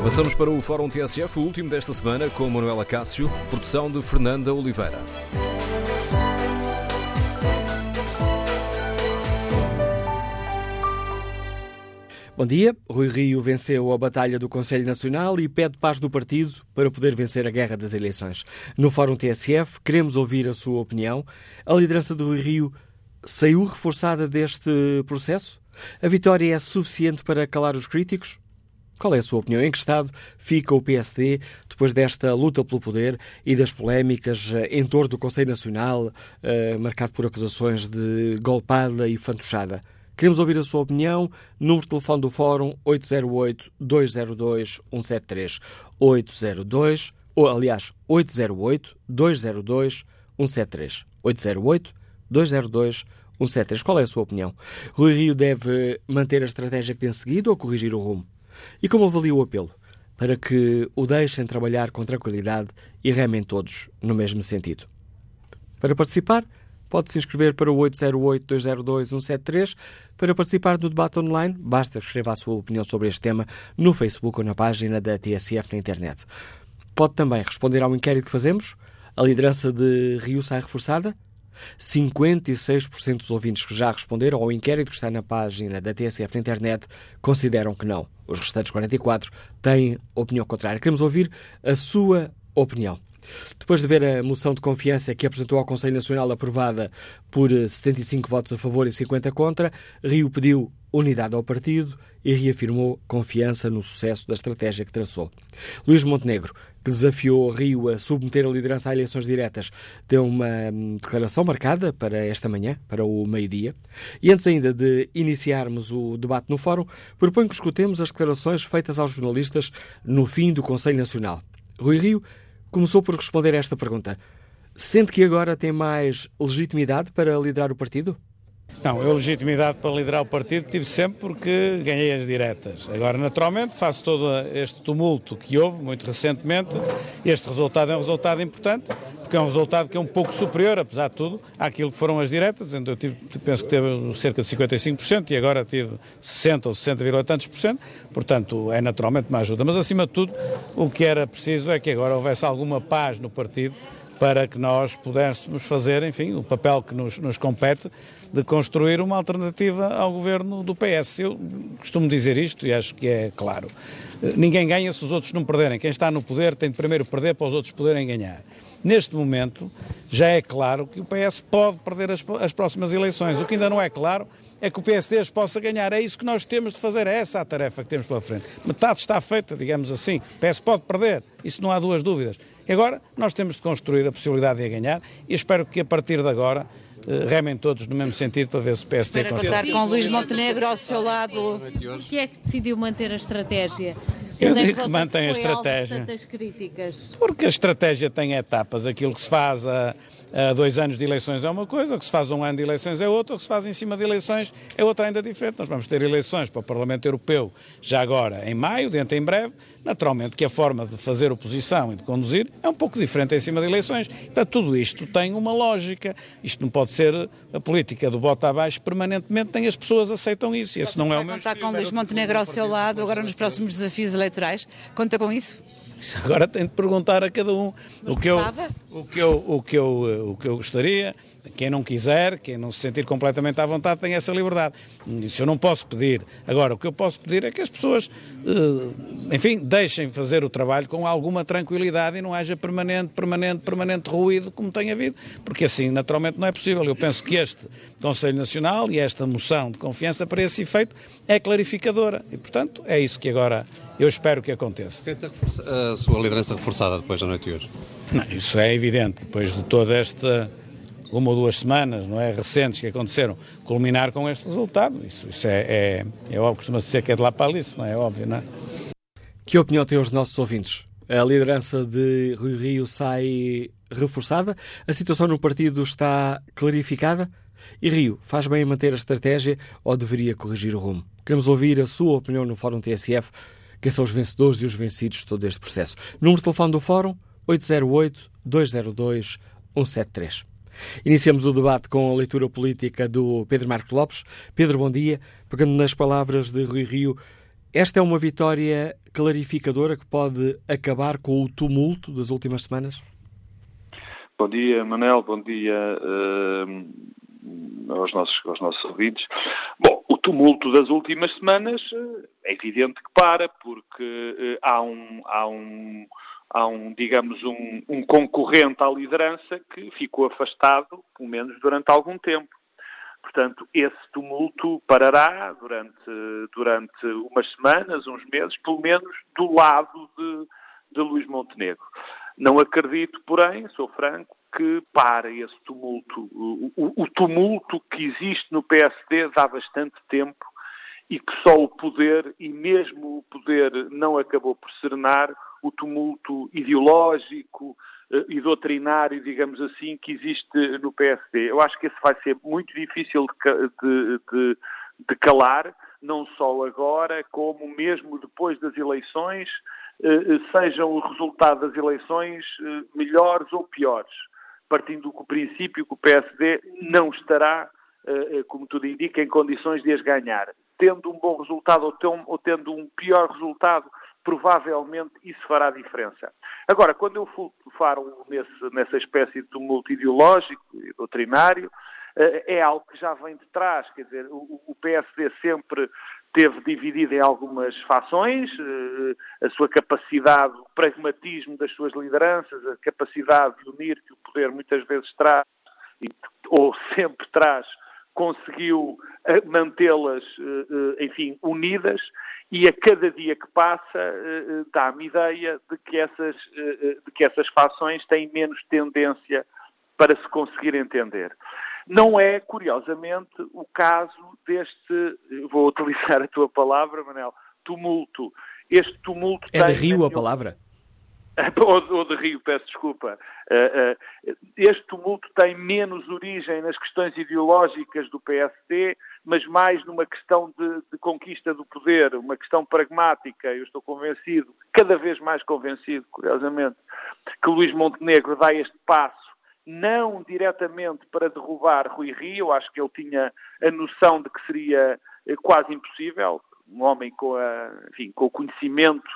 Avançamos para o Fórum TSF, o último desta semana, com Manuela Cássio, produção de Fernanda Oliveira. Bom dia. Rui Rio venceu a batalha do Conselho Nacional e pede paz do partido para poder vencer a guerra das eleições. No Fórum TSF, queremos ouvir a sua opinião. A liderança de Rui Rio saiu reforçada deste processo? A vitória é suficiente para calar os críticos? Qual é a sua opinião? Em que estado fica o PSD depois desta luta pelo poder e das polémicas eh, em torno do Conselho Nacional, eh, marcado por acusações de golpada e fantochada? Queremos ouvir a sua opinião. Número de telefone do Fórum 808-202-173. 802, ou aliás, 808-202-173. 808-202-173. Qual é a sua opinião? Rui Rio deve manter a estratégia que tem seguido ou corrigir o rumo? E como avalia o apelo? Para que o deixem trabalhar com tranquilidade e remem todos no mesmo sentido. Para participar, pode se inscrever para o 808-202-173. Para participar do debate online, basta que escreva a sua opinião sobre este tema no Facebook ou na página da TSF na internet. Pode também responder ao inquérito que fazemos. A liderança de Rio sai reforçada? 56% dos ouvintes que já responderam ao inquérito que está na página da TSF na internet consideram que não. Os restantes 44 têm opinião contrária. Queremos ouvir a sua opinião. Depois de ver a moção de confiança que apresentou ao Conselho Nacional aprovada por 75 votos a favor e 50 contra, Rio pediu unidade ao partido e reafirmou confiança no sucesso da estratégia que traçou. Luís Montenegro, que desafiou Rio a submeter a liderança a eleições diretas, deu uma hum, declaração marcada para esta manhã, para o meio-dia. E antes ainda de iniciarmos o debate no fórum, proponho que escutemos as declarações feitas aos jornalistas no fim do Conselho Nacional. Rui Rio começou por responder a esta pergunta. Sente que agora tem mais legitimidade para liderar o partido? Não, eu legitimidade para liderar o partido tive sempre porque ganhei as diretas. Agora, naturalmente, faço todo este tumulto que houve muito recentemente. Este resultado é um resultado importante, porque é um resultado que é um pouco superior, apesar de tudo, àquilo que foram as diretas. Então, eu tive, penso que teve cerca de 55% e agora tive 60 ou 60, tantos por cento. Portanto, é naturalmente uma ajuda. Mas, acima de tudo, o que era preciso é que agora houvesse alguma paz no partido para que nós pudéssemos fazer, enfim, o papel que nos, nos compete de construir uma alternativa ao governo do PS. Eu costumo dizer isto e acho que é claro. Ninguém ganha se os outros não perderem. Quem está no poder tem de primeiro perder para os outros poderem ganhar. Neste momento, já é claro que o PS pode perder as, as próximas eleições. O que ainda não é claro é que o PSD as possa ganhar. É isso que nós temos de fazer, é essa a tarefa que temos pela frente. Metade está feita, digamos assim. O PS pode perder, isso não há duas dúvidas. E agora nós temos de construir a possibilidade de a ganhar e espero que a partir de agora uh, remem todos no mesmo sentido para ver se o PSD Para contar com Luís Montenegro ao seu lado. Por que é que decidiu manter a estratégia? Eu digo que mantém a estratégia. tantas críticas. Porque a estratégia tem etapas. Aquilo que se faz a, a dois anos de eleições é uma coisa, o que se faz um ano de eleições é outra, o que se faz em cima de eleições é outra ainda diferente. Nós vamos ter eleições para o Parlamento Europeu já agora em maio, dentro em breve. Naturalmente que a forma de fazer oposição e de conduzir é um pouco diferente em cima de eleições. Portanto, tudo isto tem uma lógica. Isto não pode ser a política do bota abaixo permanentemente, nem as pessoas aceitam isso. E esse não é o meu Contar com Luís Montenegro ao seu lado agora nos próximos desafios eleitorais. Conta com isso? Agora tenho de perguntar a cada um o que, eu, o, que eu, o, que eu, o que eu gostaria. Quem não quiser, quem não se sentir completamente à vontade, tem essa liberdade. Isso eu não posso pedir. Agora, o que eu posso pedir é que as pessoas, eh, enfim, deixem fazer o trabalho com alguma tranquilidade e não haja permanente, permanente, permanente ruído como tem havido, porque assim, naturalmente, não é possível. Eu penso que este Conselho Nacional e esta moção de confiança para esse efeito é clarificadora e, portanto, é isso que agora eu espero que aconteça. Sente a sua liderança reforçada depois da noite de hoje? Não, isso é evidente, depois de toda esta uma ou duas semanas, não é, recentes que aconteceram, culminar com este resultado. Isso, isso é, é, é óbvio, costuma-se dizer que é de lá para ali, não é? Óbvio, não é? Que opinião têm os nossos ouvintes? A liderança de Rui Rio sai reforçada? A situação no partido está clarificada? E Rio, faz bem em manter a estratégia ou deveria corrigir o rumo? Queremos ouvir a sua opinião no Fórum TSF. Quem são os vencedores e os vencidos de todo este processo? Número de telefone do Fórum 808-202-173. Iniciamos o debate com a leitura política do Pedro Marcos Lopes. Pedro, bom dia. Pegando nas palavras de Rui Rio, esta é uma vitória clarificadora que pode acabar com o tumulto das últimas semanas? Bom dia, Manel. Bom dia uh, aos, nossos, aos nossos ouvintes. Bom, o tumulto das últimas semanas é evidente que para, porque uh, há um. Há um há um, digamos, um, um, concorrente à liderança que ficou afastado, pelo menos durante algum tempo. Portanto, esse tumulto parará durante, durante umas semanas, uns meses, pelo menos do lado de, de Luís Montenegro. Não acredito, porém, sou franco, que pare esse tumulto. O, o, tumulto que existe no PSD dá bastante tempo e que só o poder, e mesmo o poder não acabou por serenar, o tumulto ideológico e doutrinário, digamos assim, que existe no PSD. Eu acho que esse vai ser muito difícil de, de, de calar, não só agora, como mesmo depois das eleições, uh, sejam o resultado das eleições melhores ou piores, partindo do princípio que o PSD não estará, como tudo indica, em condições de as ganhar. Tendo um bom resultado ou tendo um pior resultado, provavelmente isso fará diferença. Agora, quando eu falo nesse, nessa espécie de tumulto ideológico e doutrinário, eh, é algo que já vem de trás, quer dizer, o PSD sempre teve dividido em algumas fações, eh, a sua capacidade, o pragmatismo das suas lideranças, a capacidade de unir que o poder muitas vezes traz, ou sempre traz, conseguiu eh, mantê-las, enfim, unidas e a cada dia que passa eh, eh, dá-me ideia de que, essas, eh, de que essas fações têm menos tendência para se conseguir entender. Não é, curiosamente, o caso deste, vou utilizar a tua palavra, Manel, tumulto. Este tumulto é de Rio a palavra? ou, de Rio, peço desculpa. Este tumulto tem menos origem nas questões ideológicas do PSD mas mais numa questão de, de, conquista do poder, uma questão pragmática. Eu estou convencido, cada vez mais convencido, curiosamente, que Luís Montenegro dá este passo não diretamente para derrubar Rui Rio, acho que ele tinha a noção de que seria eh, quase impossível, um homem com, a, enfim, com o conhecimento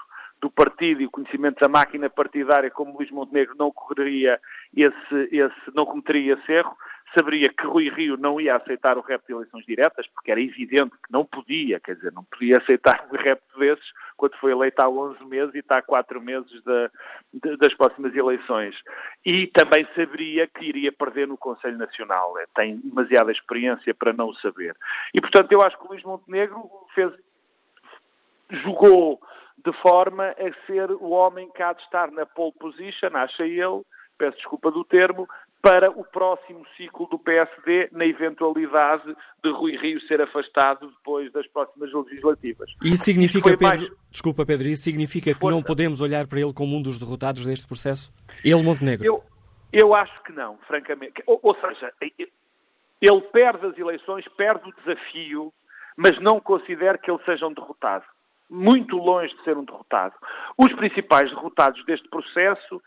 do partido e o conhecimento da máquina partidária como Luís Montenegro não correria esse, esse não cometeria esse erro, saberia que Rui Rio não ia aceitar o repto de eleições diretas, porque era evidente que não podia, quer dizer, não podia aceitar um repto desses quando foi eleito há 11 meses e está há 4 meses das próximas eleições. E também saberia que iria perder no Conselho Nacional. É, tem demasiada experiência para não saber. E, portanto, eu acho que o Luís Montenegro fez, jogou de forma a ser o homem que há de estar na pole position, acha ele, peço desculpa do termo, para o próximo ciclo do PSD, na eventualidade de Rui Rio ser afastado depois das próximas legislativas. Isso significa, Pedro, mais... desculpa Pedro, isso significa que Força. não podemos olhar para ele como um dos derrotados deste processo? Ele, Montenegro? Eu, eu acho que não, francamente. Ou, ou seja, ele perde as eleições, perde o desafio, mas não considero que ele seja um derrotado muito longe de ser um derrotado. Os principais derrotados deste processo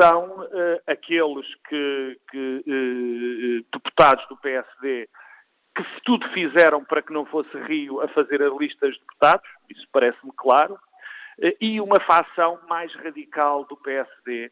são uh, aqueles que, que uh, deputados do PSD que tudo fizeram para que não fosse Rio a fazer as listas de deputados, isso parece-me claro, uh, e uma facção mais radical do PSD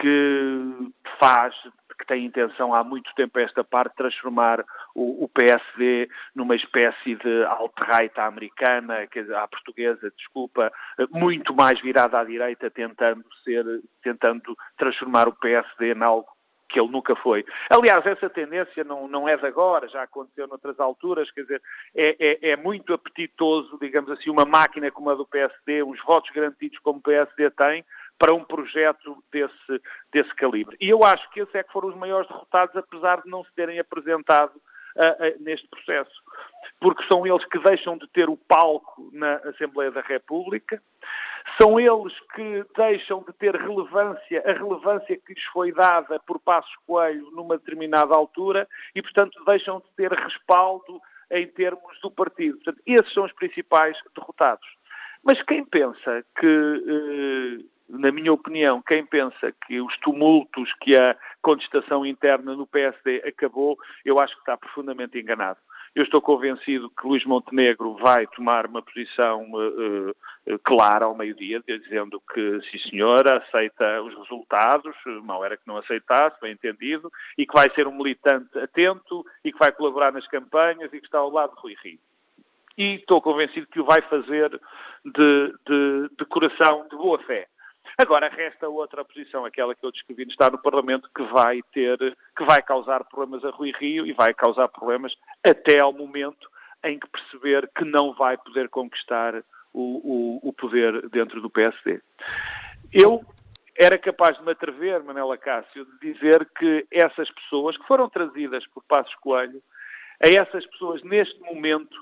que faz, que tem intenção há muito tempo a esta parte, transformar o, o PSD numa espécie de alt-right americana, à portuguesa, desculpa, muito mais virada à direita, tentando ser, tentando transformar o PSD em algo que ele nunca foi. Aliás, essa tendência não, não é de agora, já aconteceu noutras alturas, quer dizer, é, é, é, muito apetitoso, digamos assim, uma máquina como a do PSD, uns votos garantidos como o PSD tem, para um projeto desse, desse calibre. E eu acho que esses é que foram os maiores derrotados, apesar de não se terem apresentado uh, uh, neste processo. Porque são eles que deixam de ter o palco na Assembleia da República, são eles que deixam de ter relevância, a relevância que lhes foi dada por Passos Coelho numa determinada altura e, portanto, deixam de ter respaldo em termos do partido. Portanto, esses são os principais derrotados. Mas quem pensa que eh, na minha opinião, quem pensa que os tumultos que a contestação interna no PSD acabou, eu acho que está profundamente enganado. Eu estou convencido que Luís Montenegro vai tomar uma posição uh, uh, clara ao meio-dia, dizendo que, sim senhor, aceita os resultados, mal era que não aceitasse, bem entendido, e que vai ser um militante atento e que vai colaborar nas campanhas e que está ao lado de Rui Rio. E estou convencido que o vai fazer de, de, de coração, de boa fé. Agora resta outra posição, aquela que eu descrevi está no Parlamento, que vai ter, que vai causar problemas a Rui Rio e vai causar problemas até ao momento em que perceber que não vai poder conquistar o, o, o poder dentro do PSD. Eu era capaz de me atrever, Manela Cássio, de dizer que essas pessoas que foram trazidas por Passos Coelho, a essas pessoas neste momento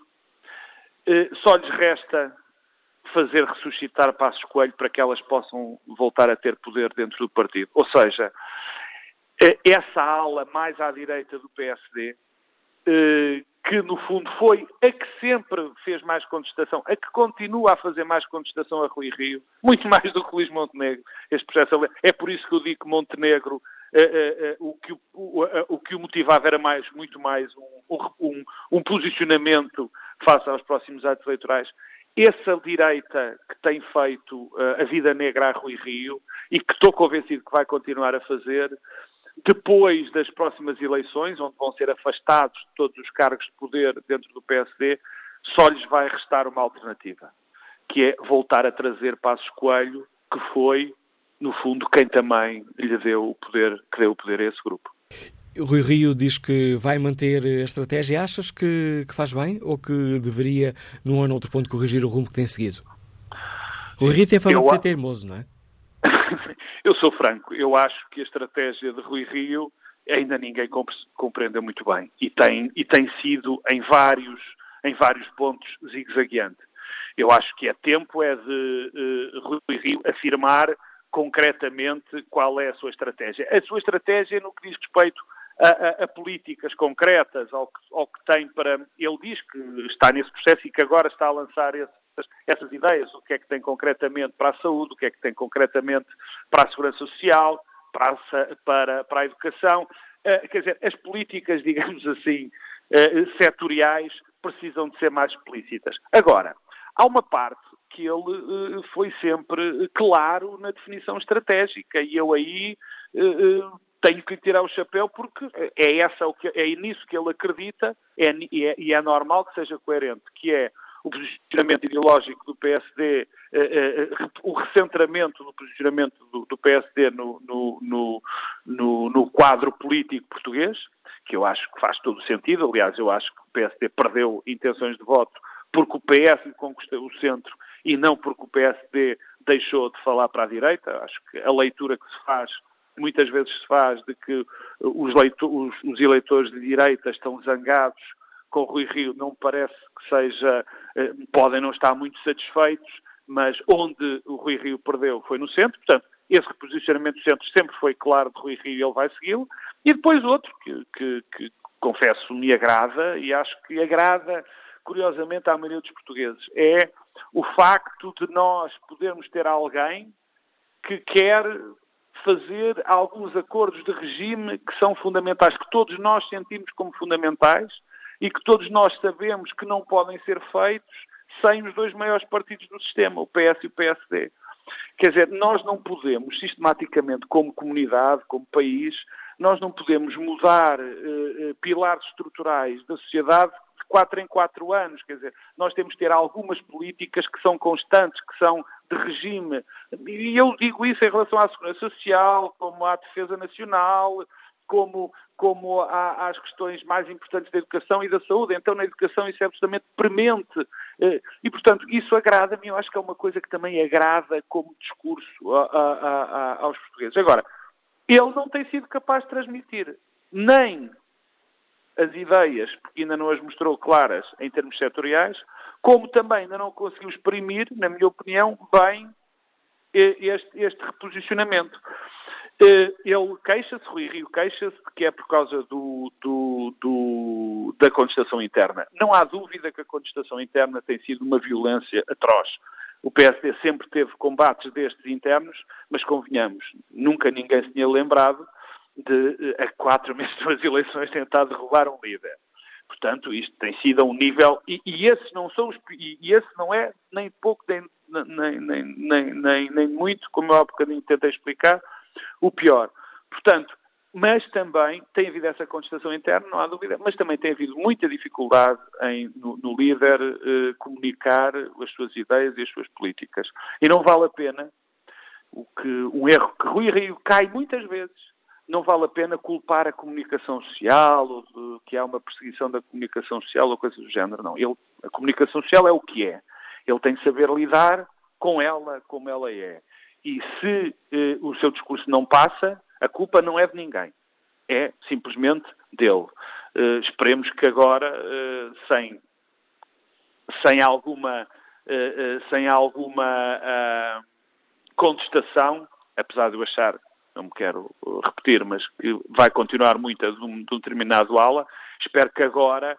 eh, só lhes resta fazer ressuscitar Passos Coelho para que elas possam voltar a ter poder dentro do partido. Ou seja, eh, essa ala mais à direita do PSD, eh, que no fundo foi a que sempre fez mais contestação, a que continua a fazer mais contestação a Rui Rio, muito mais do que Luís Montenegro. Este processo é por isso que eu digo que Montenegro uh, uh, o, que o, o, que o motivava era mais, muito mais um, um, um, posicionamento face aos próximos atos eleitorais essa direita que tem feito uh, a vida negra a Rui Rio e que estou convencido que vai continuar a fazer, depois das próximas eleições, onde vão ser afastados de todos os cargos de poder dentro do PSD, só lhes vai restar uma alternativa, que é voltar a trazer Passos Coelho, que foi, no fundo, quem também lhe deu o poder, que deu o poder a esse grupo. O Rui Rio diz que vai manter a estratégia. Achas que, que, faz bem ou que deveria, num ano ou outro ponto, corrigir o rumo que tem seguido? O Rui Rio tem fama eu, de ser teimoso, não é? eu sou franco. Eu acho que a estratégia de Rui Rio ainda ninguém compreende muito bem. E tem, e tem sido em vários, em vários pontos zigue-zagueante. Eu acho que é tempo é de uh, Rui Rio afirmar concretamente qual é a sua estratégia. A sua estratégia no que diz respeito a, a, a, políticas concretas, ao que, ao que, tem para. Ele diz que está nesse processo e que agora está a lançar essas, ideias. O que é que tem concretamente para a saúde, o que é que tem concretamente para a segurança social, para a, para, para a educação. Uh, quer dizer, as políticas, digamos assim, uh, setoriais precisam de ser mais explícitas. Agora, há uma parte que ele uh, foi sempre claro na definição estratégica e eu aí tenho que lhe tirar o chapéu porque é, essa é nisso que ele acredita é, e, é, e é normal que seja coerente, que é o posicionamento ideológico do PSD, o recentramento do posicionamento do, do PSD no, no, no, no, quadro político português, que eu acho que faz todo o sentido. Aliás, eu acho que o PSD perdeu intenções de voto porque o PS conquistou o centro e não porque o PSD deixou de falar para a direita. Acho que a leitura que se faz, muitas vezes se faz, de que os, os, os eleitores de direita estão zangados com Rui Rio, não parece que seja, eh, podem não estar muito satisfeitos, mas onde o Rui Rio perdeu foi no centro, portanto, esse reposicionamento do centro sempre foi claro de Rui Rio e ele vai segui-lo. E depois outro, que, que, que confesso me agrada, e acho que agrada curiosamente, à maioria dos portugueses. É o facto de nós podermos ter alguém que quer fazer alguns acordos de regime que são fundamentais, que todos nós sentimos como fundamentais e que todos nós sabemos que não podem ser feitos sem os dois maiores partidos do sistema, o PS e o PSD. Quer dizer, nós não podemos, sistematicamente, como comunidade, como país, nós não podemos mudar uh, pilares estruturais da sociedade quatro em quatro anos. Quer dizer, nós temos que ter algumas políticas que são constantes, que são de regime. E eu digo isso em relação à segurança social, como à defesa nacional, como, como às questões mais importantes da educação e da saúde. Então, na educação isso é absolutamente premente. Eh, e, portanto, isso agrada-me. Eu acho que é uma coisa que também agrada como discurso a, a, aos portugueses. Agora, ele não tem sido capaz de transmitir nem as ideias, porque ainda não as mostrou claras em termos setoriais, como também ainda não conseguiu exprimir, na minha opinião, bem este, este reposicionamento. Ele queixa-se, Rui Rio queixa-se, que é por causa do, do, do, da contestação interna. Não há dúvida que a contestação interna tem sido uma violência atroz. O PSD sempre teve combates destes internos, mas convenhamos, nunca ninguém se tinha lembrado de, a quatro meses das eleições, tentar derrubar um líder. Portanto, isto tem sido a um nível, e, e esse não são os, e, e esse não é nem pouco nem, nem, nem, nem, nem, nem muito, como eu há bocadinho tentei explicar, o pior. Portanto, mas também tem havido essa contestação interna, não há dúvida, mas também tem havido muita dificuldade em, no, no líder eh, comunicar as suas ideias e as suas políticas. E não vale a pena, o que, um erro que Rui Rio cai muitas vezes, não vale a pena culpar a comunicação social, ou de, que há uma perseguição da comunicação social ou coisa do género. Não. Ele, a comunicação social é o que é. Ele tem de saber lidar com ela como ela é. E se eh, o seu discurso não passa, a culpa não é de ninguém. É simplesmente dele. Uh, esperemos que agora, uh, sem, sem alguma, uh, sem alguma contestação, apesar de eu achar, não me quero repetir, mas que vai continuar muito de um, de um determinado ala, espero que agora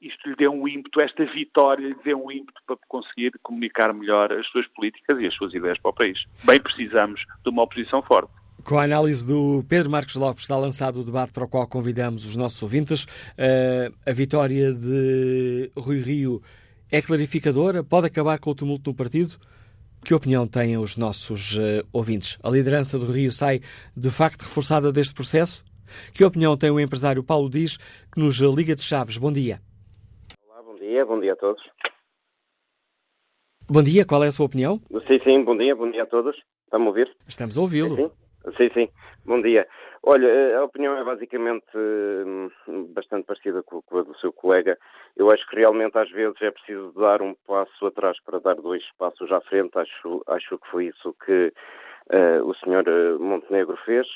isto lhe dê um ímpeto, esta vitória lhe dê um ímpeto para conseguir comunicar melhor as suas políticas e as suas ideias para o país. Bem precisamos de uma oposição forte. Com a análise do Pedro Marcos Lopes, está lançado o debate para o qual convidamos os nossos ouvintes. Uh, a vitória de Rui Rio é clarificadora? Pode acabar com o tumulto no partido? Que opinião têm os nossos uh, ouvintes? A liderança do Rio sai de facto reforçada deste processo? Que opinião tem o empresário Paulo Dias, que nos liga de Chaves? Bom dia. Olá, bom dia, bom dia a todos. Bom dia, qual é a sua opinião? Sim, sim, bom dia, bom dia a todos. Estamos a ouvir? Estamos a ouvi-lo. Sim, sim. Bom dia. Olha, eh, a opinião é basicamente hum, bastante parecida com a do seu colega. Eu acho que realmente às vezes é preciso dar um passo atrás para dar dois passos à frente. Acho, acho que foi isso que uh, o senhor eh, Montenegro fez.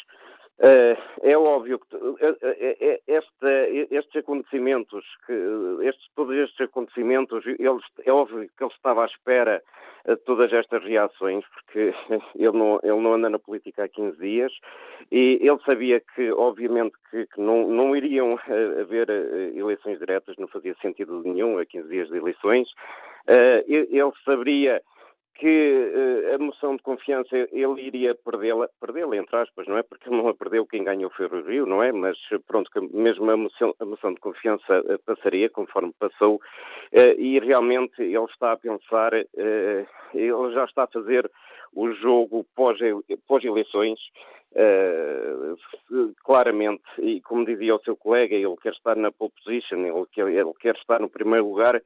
Uh, é óbvio que uh, uh, esta, estes acontecimentos, que, estes, todos estes acontecimentos, é óbvio que ele estava à espera de todas estas reações, porque ele não, ele não anda na política há 15 dias e ele sabia que, obviamente, que, que não, não iriam haver eleições diretas, não fazia sentido nenhum a 15 dias de eleições. ele saberia que uh, a moção de confiança ele iria perdê-la, perdê-la entre aspas, não é? Porque não a perdeu, quem ganhou foi o Rio, não é? Mas pronto, que mesmo a moção, a moção de confiança uh, passaria conforme passou uh, e realmente ele está a pensar, ele já está a fazer o jogo pós-eleições, claramente, e como dizia o seu colega, ele quer estar na pole position, ele quer, ele quer estar no primeiro lugar,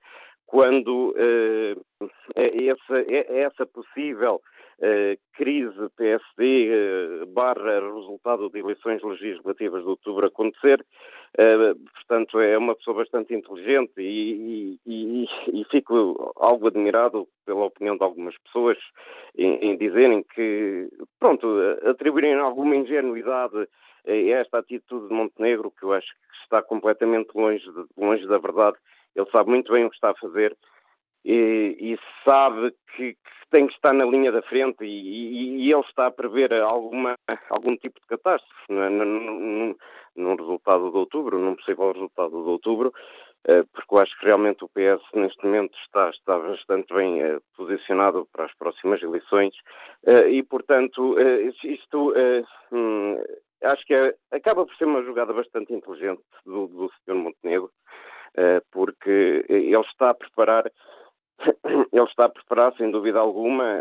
quando uh, essa, essa possível uh, crise PSD uh, barra resultado de eleições legislativas de outubro acontecer. portanto, é uma pessoa bastante inteligente e, e, e, e, fico algo admirado pela opinião de algumas pessoas em, em dizerem que, pronto, atribuírem alguma ingenuidade a esta atitude de Montenegro, que eu acho que está completamente longe, de, longe da verdade ele sabe muito bem o que está a fazer e, e sabe que, que, tem que estar na linha da frente e, e, e ele está a prever alguma, algum tipo de catástrofe é? num, resultado de outubro, num possível resultado de outubro, eh, porque eu acho que realmente o PS neste momento está, está bastante bem eh, posicionado para as próximas eleições eh, e, portanto, isto hum, acho que é, acaba por ser uma jogada bastante inteligente do, do Sr. Montenegro. Eh, porque ele está a preparar ele está a preparar, sem dúvida alguma,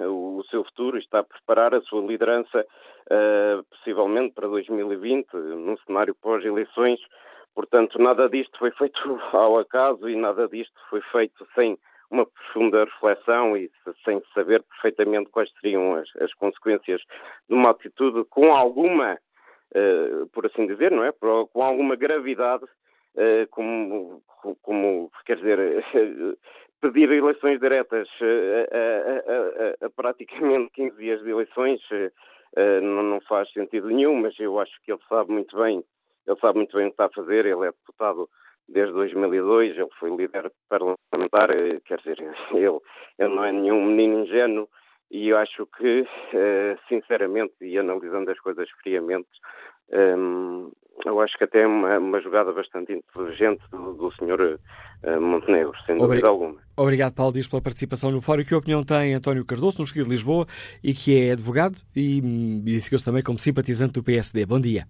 uh, o seu futuro, está a preparar a sua liderança, uh, possivelmente para 2020, num cenário pós-eleições. Portanto, nada disto foi feito ao acaso e nada disto foi feito sem uma profunda reflexão e sem saber perfeitamente quais seriam as, as consequências de uma atitude com alguma, uh, por assim dizer, não é? Com alguma gravidade eh, como, como, quer dizer, pedir eleições diretas eh, a, a, a, a, praticamente 15 dias de eleições eh, não, não, faz sentido nenhum, mas eu acho que ele sabe muito bem, ele sabe muito bem o que está a fazer, ele é deputado desde 2002, ele foi líder parlamentar, quer dizer, ele, ele não é nenhum menino ingênuo e eu acho que, sinceramente, e analisando as coisas friamente, um, eu acho que até é uma, uma jogada bastante inteligente do, do Sr. Uh, Montenegro, sem dúvida Obrig... alguma. Obrigado, Paulo Dias, pela participação no Fórum. Que opinião tem António Cardoso, no Esquerdo de Lisboa, e que é advogado e identificou-se também como simpatizante do PSD. Bom dia.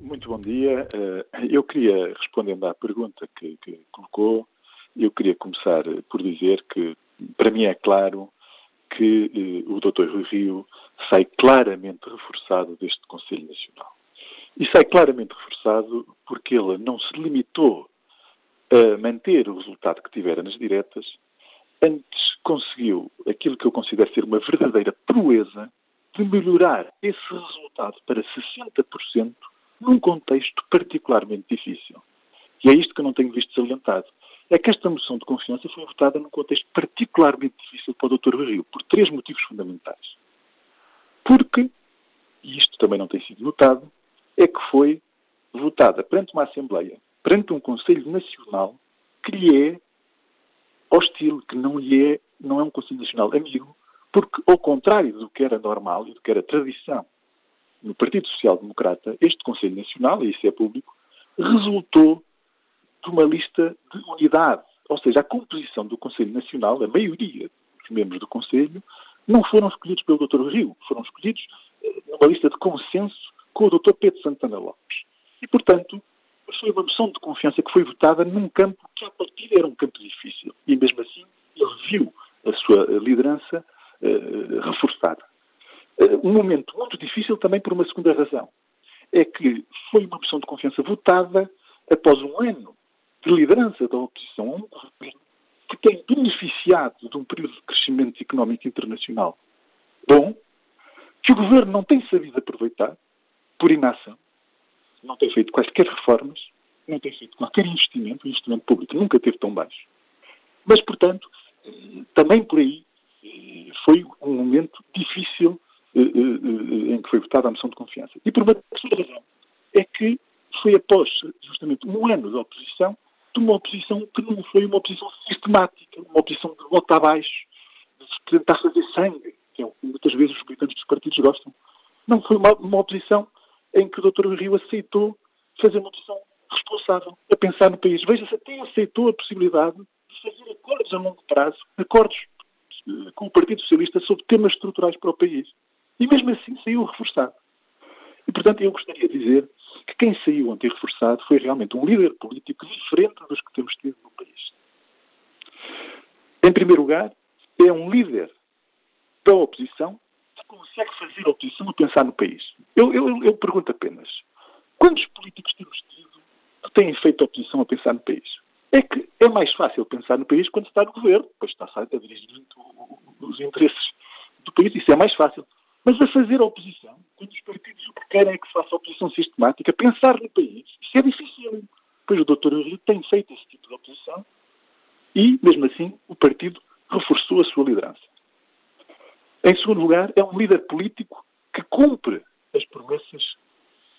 Muito bom dia. Eh, eu queria, respondendo à pergunta que, que colocou, eu queria começar por dizer que, para mim, é claro que eh, o Dr. Rui Rio sai claramente reforçado deste Conselho Nacional. E sai claramente reforçado porque ele não se limitou a manter o resultado que tivera nas diretas, antes conseguiu aquilo que eu considero ser uma verdadeira proeza de melhorar esse resultado para 60% num contexto particularmente difícil. E é isto que eu não tenho visto salientado. É que esta moção de confiança foi votada num contexto particularmente difícil para o Dr. Rio, por três motivos fundamentais. Porque, e isto também não tem sido notado, é que foi votada perante uma Assembleia, perante um Conselho Nacional que lhe é hostil, que não lhe é, não é um Conselho Nacional amigo, porque, ao contrário do que era normal e do que era tradição no Partido Social Democrata, este Conselho Nacional, e isso é público, resultou de uma lista de unidade. Ou seja, a composição do Conselho Nacional, a maioria dos membros do Conselho, não foram escolhidos pelo Dr. Rio, foram escolhidos eh, numa lista de consenso com o Dr. Pedro Santana Lopes. E, portanto, foi uma moção de confiança que foi votada num campo que, à partida, era um campo difícil. E, mesmo assim, ele viu a sua liderança uh, reforçada. Uh, um momento muito difícil também por uma segunda razão. É que foi uma moção de confiança votada após um ano de liderança da oposição a um governo que tem beneficiado de um período de crescimento económico internacional bom, que o governo não tem sabido aproveitar por inação, não tem feito quaisquer reformas, não tem feito qualquer investimento, o investimento público nunca teve tão baixo. Mas, portanto, também por aí eh, foi um momento difícil eh, eh, em que foi votada a moção de confiança. E por uma terceira razão, é que foi após justamente um ano de oposição, de uma oposição que não foi uma oposição sistemática, uma oposição de volta abaixo, de tentar fazer sangue, que é o que muitas vezes os militantes dos partidos gostam. Não foi uma, uma oposição em que o Dr. Rio aceitou fazer uma oposição responsável, a pensar no país. Veja-se, até aceitou a possibilidade de fazer acordos a longo prazo, acordos eh, com o Partido Socialista sobre temas estruturais para o país. E mesmo assim saiu reforçado. E, portanto, eu gostaria de dizer que quem saiu ontem reforçado foi realmente um líder político diferente dos que temos tido no país. Em primeiro lugar, é um líder da oposição que consegue fazer a oposição a pensar no país. Eu, eu, eu pergunto apenas, quantos políticos temos tido que têm feito a oposição a pensar no país? É que é mais fácil pensar no país quando está no governo, pois está a dirigir os interesses do país, isso é mais fácil. Mas a fazer oposição, quando os partidos o que querem é que se faça oposição sistemática, pensar no país, isso é difícil. Pois o Dr. Rio tem feito esse tipo de oposição e, mesmo assim, o partido reforçou a sua liderança. Em segundo lugar, é um líder político que cumpre as promessas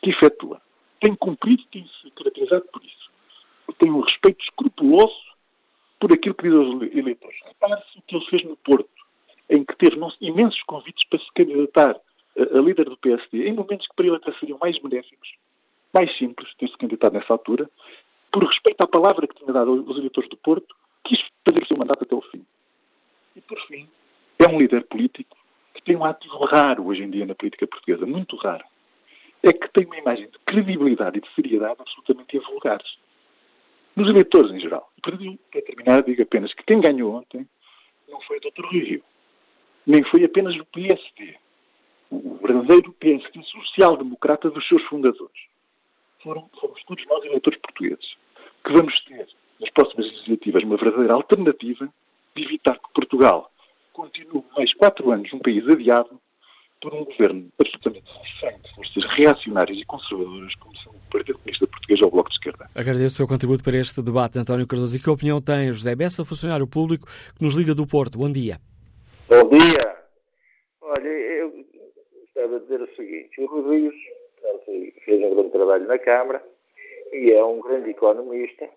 que efetua. Tem cumprido, tem-se caracterizado por isso. Tem um respeito escrupuloso por aquilo que diz aos eleitores. Repare-se o que ele fez no Porto, em que teve imensos convites para se candidatar a, líder do PSD, em momentos que para ele até seriam mais benéficos, mais simples ter-se candidatado nessa altura, por respeito à palavra que tinha dado aos eleitores do Porto, quis fazer o seu mandato até o fim. E, por fim, é um líder político que tem um ativo raro hoje em dia na política portuguesa, muito raro. É que tem uma imagem de credibilidade e de seriedade absolutamente invulgares. Nos eleitores em geral. Para terminar, digo apenas que quem ganhou ontem não foi o Dr. Rui Rio, nem foi apenas o PSD, o verdadeiro PSD social-democrata dos seus fundadores. Foram, todos nós, eleitores portugueses, que vamos ter, nas próximas legislativas, uma verdadeira alternativa de evitar que Portugal continua mais quatro anos um país adiado por um governo absolutamente refém de forças reacionárias e conservadoras, como são o Partido Comunista Português ou o Bloco de Esquerda. Agradeço o seu contributo para este debate, António Cardoso. E que opinião tem José Bessa, funcionário público, que nos liga do Porto? Bom dia. Bom dia. Olha, eu estava a dizer o seguinte, o Rui fez um grande trabalho na Câmara e é um grande economista.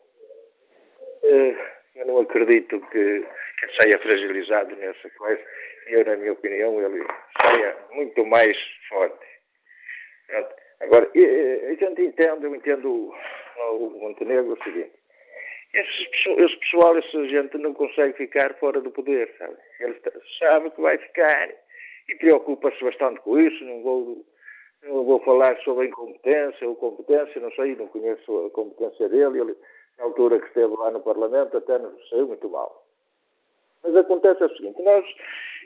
Eh, eu não acredito que que saia fragilizado nessa coisa. Eu, na minha opinião, ele saia muito mais forte. Agora, a gente entende, eu entendo o Montenegro o seguinte. Esse, pessoal, essa gente não consegue ficar fora do poder, sabe? Ele sabe que vai ficar e preocupa-se bastante com isso, não vou não vou falar sobre a incompetência ou competência, não sei, não conheço a competência dele. Ele, na altura que esteve lá no Parlamento, até nos saiu muito mal. Mas acontece o seguinte: nós,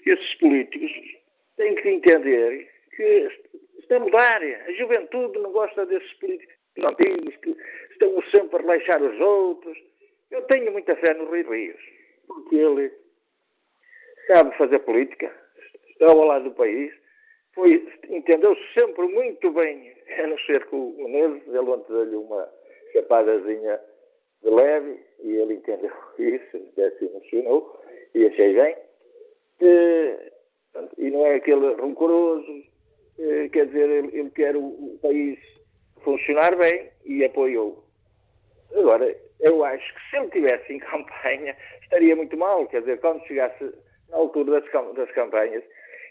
esses políticos, têm que entender que isto é mudar. A juventude não gosta desses políticos antigos que estão sempre a relaxar os outros. Eu tenho muita fé no Rui Rios, porque ele sabe fazer política, está ao lado do país, foi, entendeu-se sempre muito bem, a não ser com o Menezes, ele ontem deu-lhe uma chapadazinha de leve e ele entendeu isso, até se emocionou e achei bem. E, e não é aquele rancoroso, quer dizer, ele, ele quer o, o país funcionar bem e apoiou. Agora, eu acho que se ele estivesse em campanha, estaria muito mal. Quer dizer, quando chegasse na altura das, das campanhas,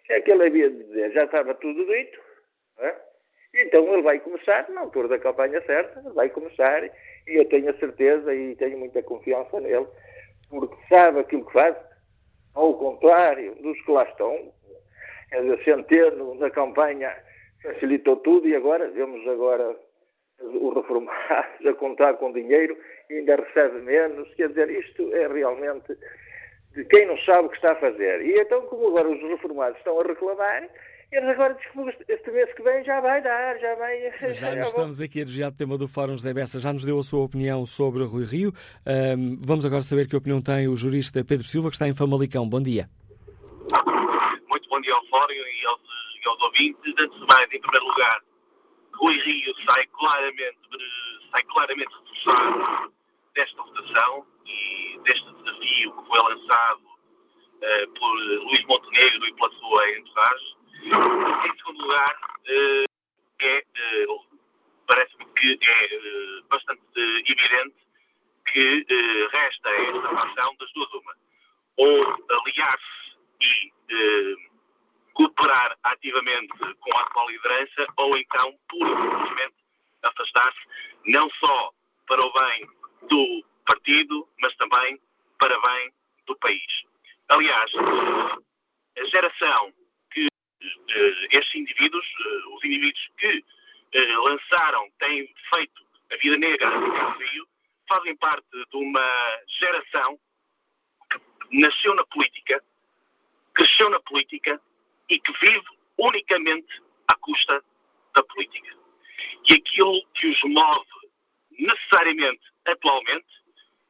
é que ele havia de dizer, já estava tudo dito, é? então ele vai começar, na altura da campanha certa, vai começar, e eu tenho a certeza e tenho muita confiança nele, porque sabe aquilo que faz, ao contrário dos que lá estão, quer dizer, Centeno na campanha facilitou tudo e agora, vemos agora o reformados a contar com dinheiro ainda recebe menos, quer dizer, isto é realmente de quem não sabe o que está a fazer. E então, como agora os reformados estão a reclamar, eles agora dizem que este mês que vem já vai dar, já vai. Já nos estamos aqui a desviar do tema do Fórum José Bessa, já nos deu a sua opinião sobre Rui Rio. Um, vamos agora saber que opinião tem o jurista Pedro Silva, que está em Famalicão. Bom dia. Muito bom dia ao Fórum e aos, e aos ouvintes. Antes de mais, em primeiro lugar, Rui Rio sai claramente, sai claramente reforçado desta votação e deste desafio que foi lançado uh, por Luís Montenegro e pela sua entourage. Em segundo lugar, uh, é, uh, parece-me que é bastante evidente que resta esta fação das duas uma. Ou aliar-se e cooperar ativamente com a atual liderança, ou então, pura e simplesmente, afastar-se, não só para o bem do partido, mas também para bem do país. Aliás, a geração que uh, estes indivíduos, uh, os indivíduos que uh, lançaram, têm feito a vida negra no Rio, fazem parte de uma geração que nasceu na política, cresceu na política e que vive unicamente à custa da política. E aquilo que os move necessariamente atualmente,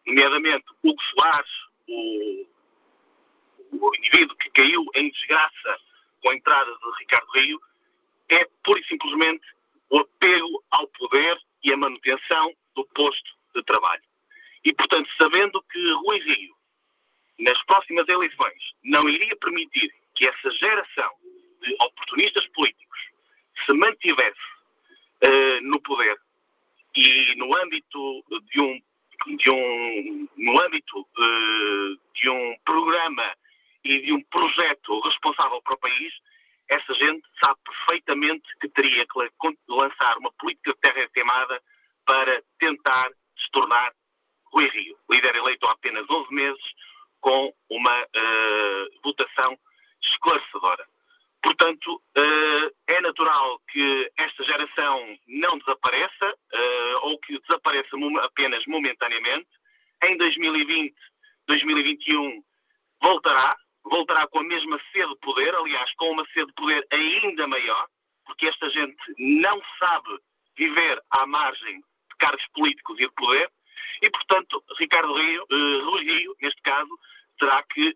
nomeadamente Hugo Soares, o, o indivíduo que caiu em desgraça com a entrada de Ricardo Rio, é pura e simplesmente o apego ao poder e a manutenção do posto de trabalho. E, portanto, sabendo que Rui Rio, nas próximas eleições, não iria permitir que essa geração de oportunistas políticos se mantivesse uh, no poder e no âmbito de um, de um, no âmbito uh, de um programa e de um projeto responsável para o país, essa gente sabe perfeitamente que teria que lançar uma política de terra queimada para tentar destornar Rui Rio, líder eleito há apenas 11 meses, com uma uh, votação esclarecedora. Portanto, uh, é natural que esta geração não desapareça uh, ou que desapareça apenas momentaneamente. Em 2020, 2021 voltará, voltará com a mesma sede de poder, aliás, com uma sede de poder ainda maior, porque esta gente não sabe viver à margem de cargos políticos e de poder, e, portanto, Ricardo Rio, uh, Rui Rio, neste caso, terá que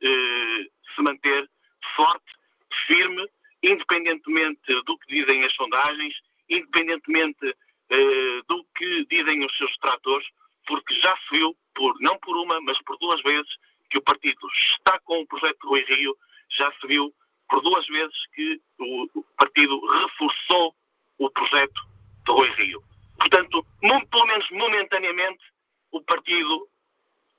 se manter forte, firme, independentemente do que dizem as sondagens, independentemente uh, do que dizem os seus detratores, porque já se viu, por, não por uma, mas por duas vezes, que o partido está com o projeto de Rui Rio, já se viu por duas vezes que o, partido reforçou o projeto de Rui Rio. Portanto, pelo menos momentaneamente, o partido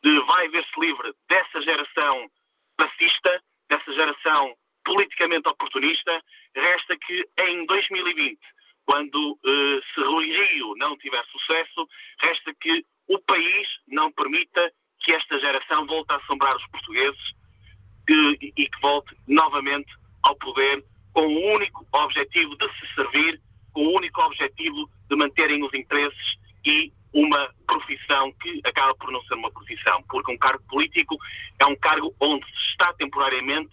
de, vai ver-se livre dessa geração fascista, dessa geração politicamente oportunista, resta que em 2020, quando uh, se Rui Rio não tiver sucesso, resta que o país não permita que esta geração volte a assombrar os portugueses que, e que volte novamente ao poder com o único objetivo de se servir com o único objetivo de manterem os interesses e uma profissão que acaba por não ser uma profissão, porque um cargo político é um cargo onde se está temporariamente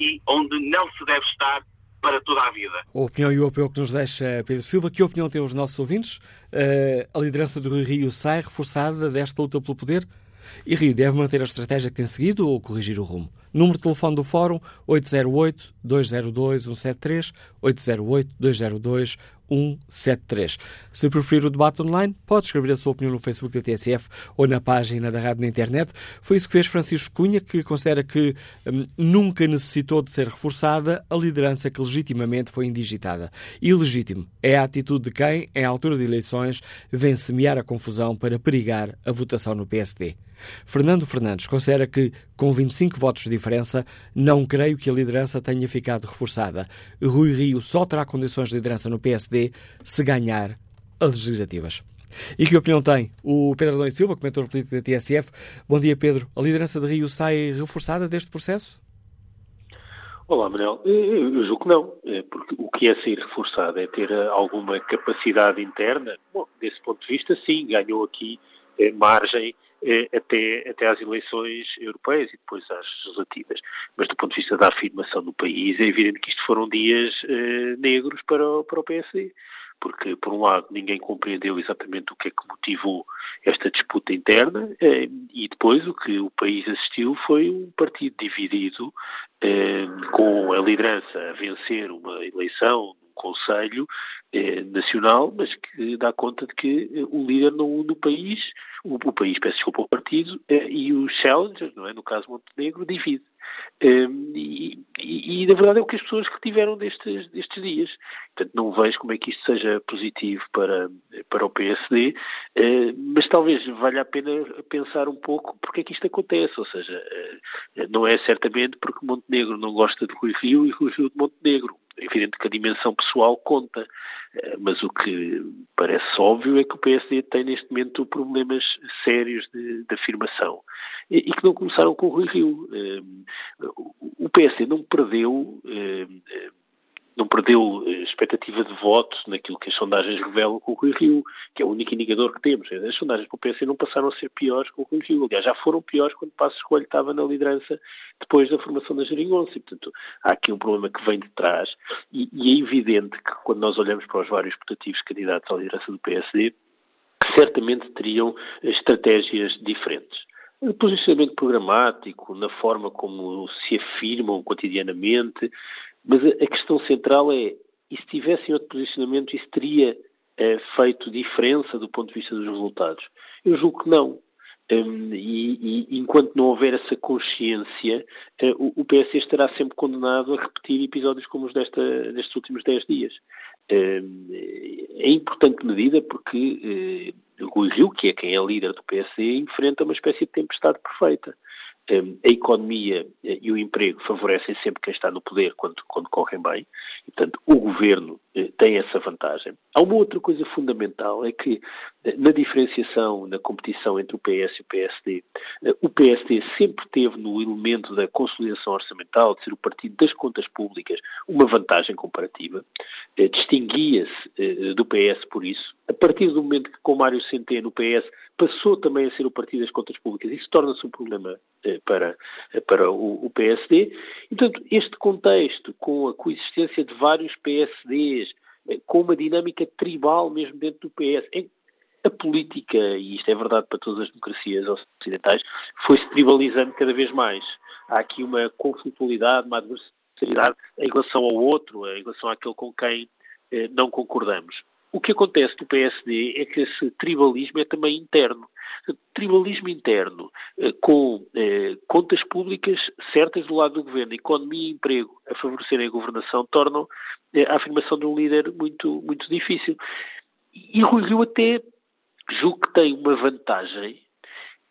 e onde não se deve estar para toda a vida. A opinião e apelo que nos deixa Pedro Silva. Que opinião têm os nossos ouvintes? Uh, a liderança do Rui Rio sai reforçada desta luta pelo poder? E Rio deve manter a estratégia que tem seguido ou corrigir o rumo? Número de telefone do Fórum 808-202-173, 808-202-173. 173. Se preferir o debate online, pode escrever a sua opinião no Facebook da TSF ou na página da rádio na internet. Foi isso que fez Francisco Cunha, que considera que hum, nunca necessitou de ser reforçada a liderança que legitimamente foi indigitada. Ilegítimo é a atitude de quem, em altura de eleições, vem semear a confusão para perigar a votação no PSD. Fernando Fernandes considera que, com 25 votos de diferença, não creio que a liderança tenha ficado reforçada. Rui Rio só terá condições de liderança no PSD se ganhar as legislativas. E que opinião tem o Pedro Adão Silva, comentador político da TSF? Bom dia, Pedro. A liderança de Rio sai reforçada deste processo? Olá, Manuel. Eu julgo que não, é, porque o que é sair reforçado é ter alguma capacidade interna. Bom, desse ponto de vista, sim, ganhou aqui margem até, até às eleições europeias e depois às legislativas. Mas do ponto de vista da afirmação do país, é evidente que isto foram dias eh, negros para o, para o PSD porque, por um lado, ninguém compreendeu exatamente o que é que motivou esta disputa interna, eh, e depois o que o país assistiu foi um partido dividido, eh, com a liderança a vencer uma eleição Conselho eh, Nacional, mas que dá conta de que eh, o líder não une o país, o, o país, peço desculpa, o partido, eh, e os challengers, não é? no caso Montenegro, divide. Um, e, e, e, na verdade é o que as pessoas retiveram destes, destes dias. Portanto, não vejo como é que isto seja positivo para, para o PSD, uh, mas talvez valha a pena pensar um pouco porque é que isto acontece. Ou seja, uh, não é certamente porque Montenegro não gosta de Rui Rio e Rui Rio de Montenegro. É evidente que a dimensão pessoal conta, mas o que parece óbvio é que o PSD tem neste momento problemas sérios de, de afirmação e, e, que não começaram com o Rui Rio o PSD não perdeu eh, eh, não perdeu expectativa de voto naquilo que as sondagens revelam com o Rui Rio, que é o único indicador que temos. As sondagens para o PSD não passaram a ser piores com o Rui Rio. Aliás, já foram piores quando Passos Coelho estava na liderança depois da formação da Jeringonça. Portanto, há aqui um problema que vem de trás e, e é evidente que quando nós olhamos para os vários putativos candidatos à liderança do PSD, certamente teriam estratégias diferentes posicionamento programático, na forma como se afirmam cotidianamente, mas a, questão central é, e se tivessem outro posicionamento, isso teria é, feito diferença do ponto de vista dos resultados? Eu julgo que não. Um, e, e, enquanto não houver essa consciência, uh, o, o PS estará sempre condenado a repetir episódios como os desta, destes últimos 10 dias. Um, é importante medida porque uh, Rui Rio, que é quem é líder do PSD, enfrenta uma espécie de tempestade perfeita. Hum, a economia eh, e o emprego favorecem sempre quem está no poder quando, quando correm bem, portanto, o governo eh, tem essa vantagem. Há uma outra coisa fundamental, é que na diferenciação, na competição entre o PS e o PSD, o PSD sempre teve no elemento da consolidação orçamental, de ser o partido das contas públicas, uma vantagem comparativa, distinguia-se do PS por isso. A partir do momento que com Mário Centeno o PS passou também a ser o partido das contas públicas, isso torna-se um problema para, para o, PSD. Portanto, este contexto, com a coexistência de vários PSDs, eh, com uma dinâmica tribal mesmo dentro do PS, em a política, e isto é verdade para todas as democracias ocidentais, foi-se tribalizando cada vez mais. Há aqui uma conflitualidade, uma adversidade em relação ao outro, em relação àquele com quem eh, não concordamos. O que acontece no PSD é que esse tribalismo é também interno tribalismo interno, eh, com eh, contas públicas certas do lado do governo, economia e emprego a favorecerem a governação, tornam eh, a afirmação de um líder muito, muito difícil. E Rui Rio até julgo que tem uma vantagem,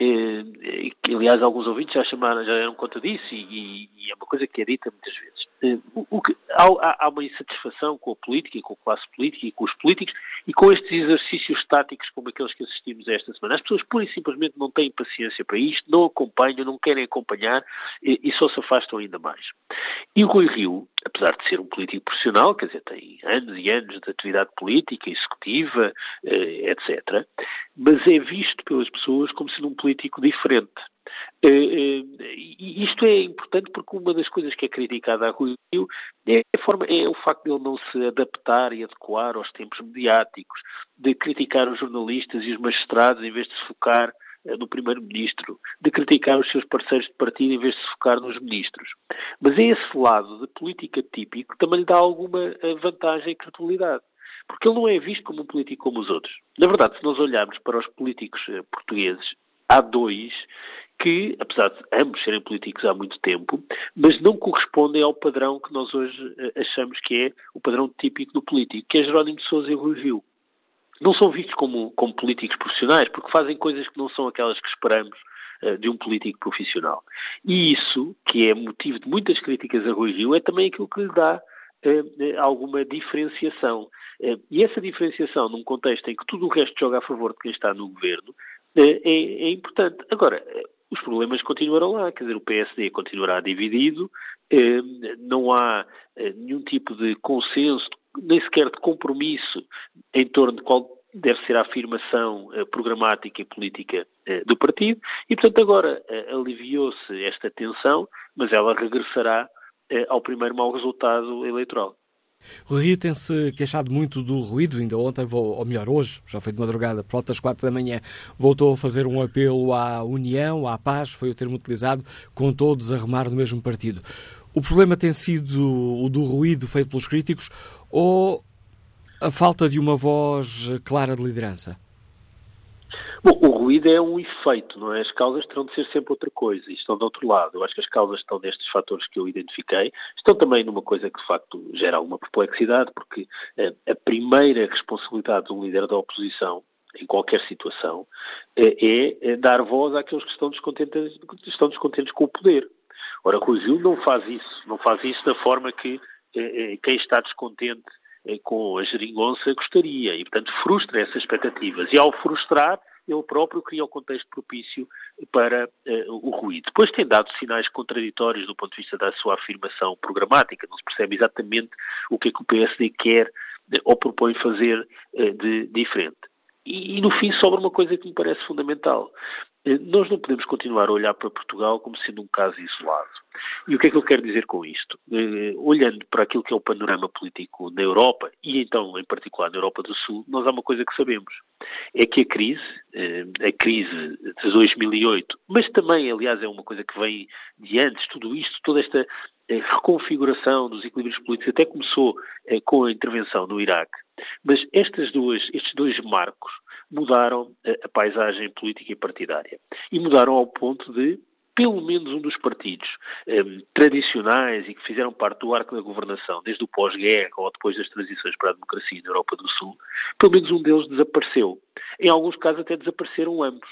eh, que aliás alguns ouvintes já chamaram, já deram conta disso e, e, é uma coisa que é dita muitas vezes. Eh, o, o que, há, há, uma insatisfação com a política, com a classe política e com os políticos e com estes exercícios táticos como aqueles que assistimos esta semana. As pessoas pura e simplesmente não têm paciência para isto, não acompanham, não querem acompanhar e, e só se afastam ainda mais. E o Rui Rio, apesar de ser um político profissional, quer dizer, tem anos e anos de atividade política, executiva, eh, etc., mas é visto pelas pessoas como sendo um político diferente. Eh, eh, e isto é importante porque uma das coisas que é criticada a Rui Rio é, forma, é o facto de ele não se adaptar e adequar aos tempos mediáticos, de criticar os jornalistas e os magistrados em vez de se focar eh, no Primeiro-Ministro, de criticar os seus parceiros de partido em vez de se focar nos ministros. Mas é esse lado de política típico que também lhe dá alguma vantagem e credibilidade. Porque ele não é visto como um político como os outros. Na verdade, se nós olharmos para os políticos portugueses, há dois que, apesar de ambos serem políticos há muito tempo, mas não correspondem ao padrão que nós hoje achamos que é o padrão típico do político, que é Jerónimo Sousa e Rui Rio não são vistos como, como políticos profissionais, porque fazem coisas que não são aquelas que esperamos uh, de um político profissional. E isso, que é motivo de muitas críticas a Rui Rio, é também aquilo que lhe dá uh, alguma diferenciação. Uh, e essa diferenciação, num contexto em que tudo o resto joga a favor de quem está no governo, é, é importante. Agora, os problemas continuarão lá, quer dizer, o PSD continuará dividido, não há nenhum tipo de consenso, nem sequer de compromisso em torno de qual deve ser a afirmação programática e política do partido, e portanto agora aliviou-se esta tensão, mas ela regressará ao primeiro mau resultado eleitoral. O Rio tem-se queixado muito do ruído, ainda ontem, ou melhor, hoje, já foi de madrugada, por volta das quatro da manhã, voltou a fazer um apelo à união, à paz, foi o termo utilizado, com todos a remar no mesmo partido. O problema tem sido o do ruído feito pelos críticos ou a falta de uma voz clara de liderança? Bom, o ruído é um efeito, não é? As causas terão de ser sempre outra coisa e estão do outro lado. Eu acho que as causas estão nestes fatores que eu identifiquei. Estão também numa coisa que, de facto, gera alguma perplexidade, porque eh, a primeira responsabilidade de um líder da oposição em qualquer situação, eh, é, é dar voz àqueles que estão descontentes, estão descontentes com o poder. Ora, Rui Rio não faz isso, não faz isso da forma que eh, eh, quem está descontente eh, com a geringonça gostaria e, portanto, frustra essas expectativas. E ao frustrar, ele próprio cria o contexto propício para uh, o ruído. Depois tem dado sinais contraditórios do ponto de vista da sua afirmação programática, não se percebe exatamente o que é que o PSD quer uh, ou propõe fazer uh, de diferente. E, e, no fim sobra uma coisa que me parece fundamental. Eh, nós não podemos continuar a olhar para Portugal como sendo um caso isolado. E o que é que eu quero dizer com isto? Eh, olhando para aquilo que é o panorama político na Europa, e então em particular na Europa do Sul, nós há uma coisa que sabemos. É que a crise, eh, a crise de 2008, mas também, aliás, é uma coisa que vem de antes, tudo isto, toda esta reconfiguração dos equilíbrios políticos, até começou com a intervenção no Iraque. Mas estas duas, estes dois marcos mudaram a, paisagem política e partidária. E mudaram ao ponto de pelo menos um dos partidos um, tradicionais e que fizeram parte do arco da governação, desde o pós-guerra ou depois das transições para a democracia na Europa do Sul, pelo menos um deles desapareceu. Em alguns casos até desapareceram ambos.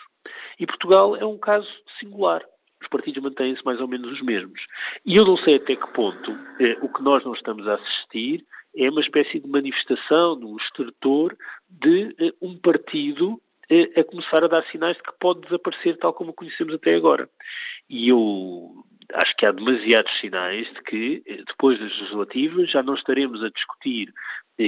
E Portugal é um caso singular. Os partidos mantêm-se mais ou menos os mesmos. E eu não sei até que ponto eh, o que nós não estamos a assistir é uma espécie de manifestação, de um estertor de uh, um partido uh, a começar a dar sinais de que pode desaparecer tal como o conhecemos até agora. E eu acho que há demasiados sinais de que, eh, depois das legislativas, já não estaremos a discutir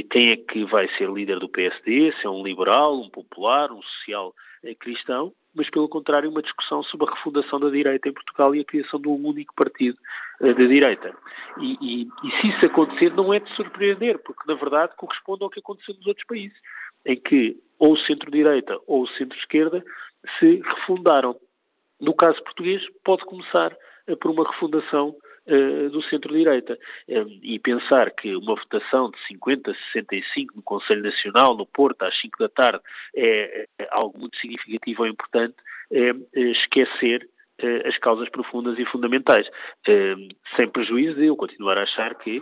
quem é que vai ser líder do PSD, se é um liberal, um popular, um social cristão, mas pelo contrário uma discussão sobre a refundação da direita em Portugal e a criação de um único partido uh, da direita. E, e, e, se isso acontecer não é de surpreender, porque na verdade corresponde ao que aconteceu nos outros países, em que ou o centro-direita ou o centro-esquerda se refundaram. No caso português pode começar por uma refundação uh, do centro-direita. Um, e pensar que uma votação de 50 a 65 no Conselho Nacional, no Porto, às 5 da tarde, é, é algo muito significativo ou importante, é, é esquecer uh, as causas profundas e fundamentais. Sem prejuízo de eu continuar a achar que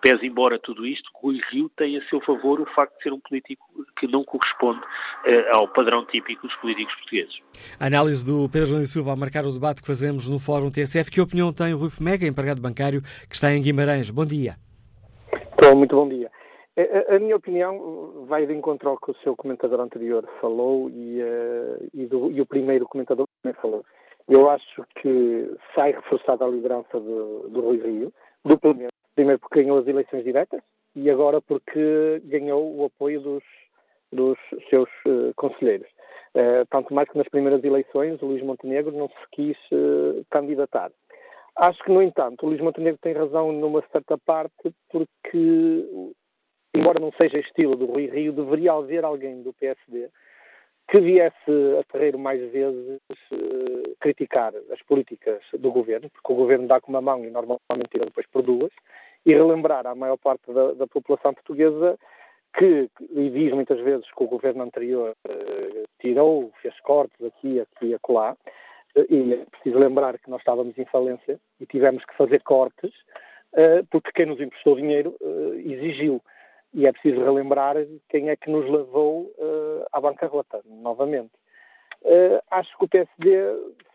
pese embora tudo isto, Rui Rio tem a seu favor o facto de ser um político que não corresponde uh, ao padrão típico dos políticos portugueses. A análise do Pedro Nunes Silva a marcar o debate que fazemos no Fórum TSF. Que opinião tem o Rui Mega, empregado bancário, que está em Guimarães? Bom dia. Então, muito bom dia. A, a, minha opinião vai de encontro ao que o seu comentador anterior falou e, uh, e, do, e o primeiro comentador também falou. Eu acho que sai reforçada a liderança do, do Rui Rio, duplamente. Primeiro porque ganhou as eleições diretas e agora porque ganhou o apoio dos, dos seus uh, conselheiros. Uh, tanto mais que nas primeiras eleições o Luís Montenegro não se quis uh, candidatar. Acho que, no entanto, o Luís Montenegro tem razão numa certa parte, porque, embora não seja estilo do Rui Rio, deveria haver alguém do PSD que viesse a terreiro mais vezes uh, criticar as políticas do governo, porque o governo dá com uma mão e normalmente tira depois por duas, e relembrar à maior parte da, da população portuguesa que, e diz muitas vezes que o governo anterior uh, tirou, fez cortes aqui, aqui e acolá, uh, e é preciso lembrar que nós estávamos em falência e tivemos que fazer cortes, porque quem nos emprestou dinheiro exigiu. E é preciso relembrar quem é que nos levou uh, à bancarrota, novamente. Uh, acho que o PSD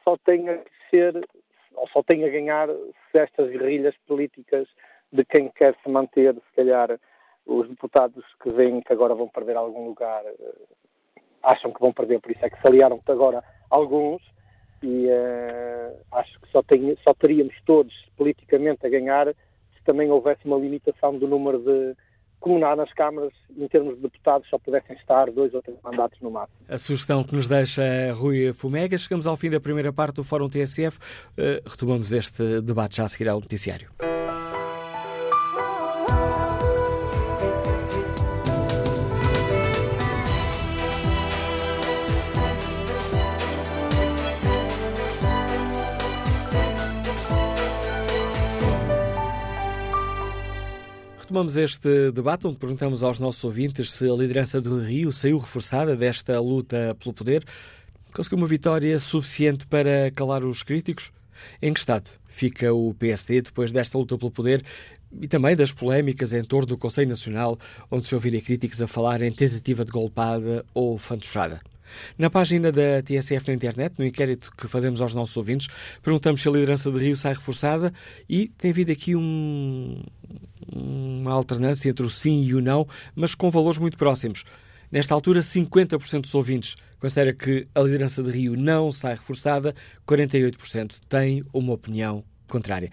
só tem a ser, ou só tem a ganhar se estas guerrilhas políticas de quem quer se manter, se calhar os deputados que veem que agora vão perder algum lugar uh, acham que vão perder, por isso é que se aliaram agora alguns e acho que só, tem, só teríamos todos politicamente a ganhar se também houvesse uma limitação do número de como nas câmaras, em termos de deputados, só pudessem estar dois ou três mandatos no máximo. A sugestão que nos deixa Rui Fumega. Chegamos ao fim da primeira parte do Fórum TSF. Uh, retomamos este debate já a seguir ao noticiário. Retomamos este debate onde perguntamos aos nossos ouvintes se a liderança do Rio saiu reforçada desta luta pelo poder. Conseguiu uma vitória suficiente para calar os críticos? Em que estado fica o PSD depois desta luta pelo poder e também das polémicas em torno do Conselho Nacional, onde se ouviram críticos a falar em tentativa de golpada ou fantochada? Na página da TSF na internet, no inquérito que fazemos aos nossos ouvintes, perguntamos se a liderança de Rio sai reforçada e tem havido aqui um, uma alternância entre o sim e o não, mas com valores muito próximos. Nesta altura, 50% dos ouvintes considera que a liderança de Rio não sai reforçada, 48% têm uma opinião contrária.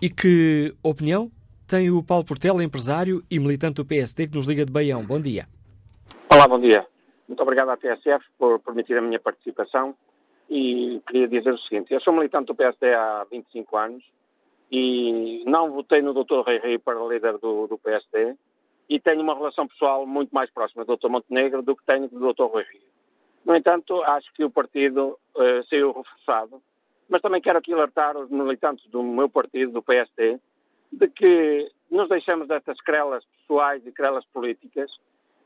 E que opinião tem o Paulo Portela, empresário e militante do PSD, que nos liga de Baião? Bom dia. Olá, bom dia. Muito obrigado à TSF por permitir a minha participação e queria dizer o seguinte, eu sou militante do PSD há 25 anos e não votei no Dr. Rei Rei para líder do, do, PSD e tenho uma relação pessoal muito mais próxima do Dr. Montenegro do que tenho do Dr. Rui Rio. No entanto, acho que o partido uh, saiu reforçado, mas também quero aqui alertar os militantes do meu partido, do PSD, de que nos deixamos destas querelas pessoais e querelas políticas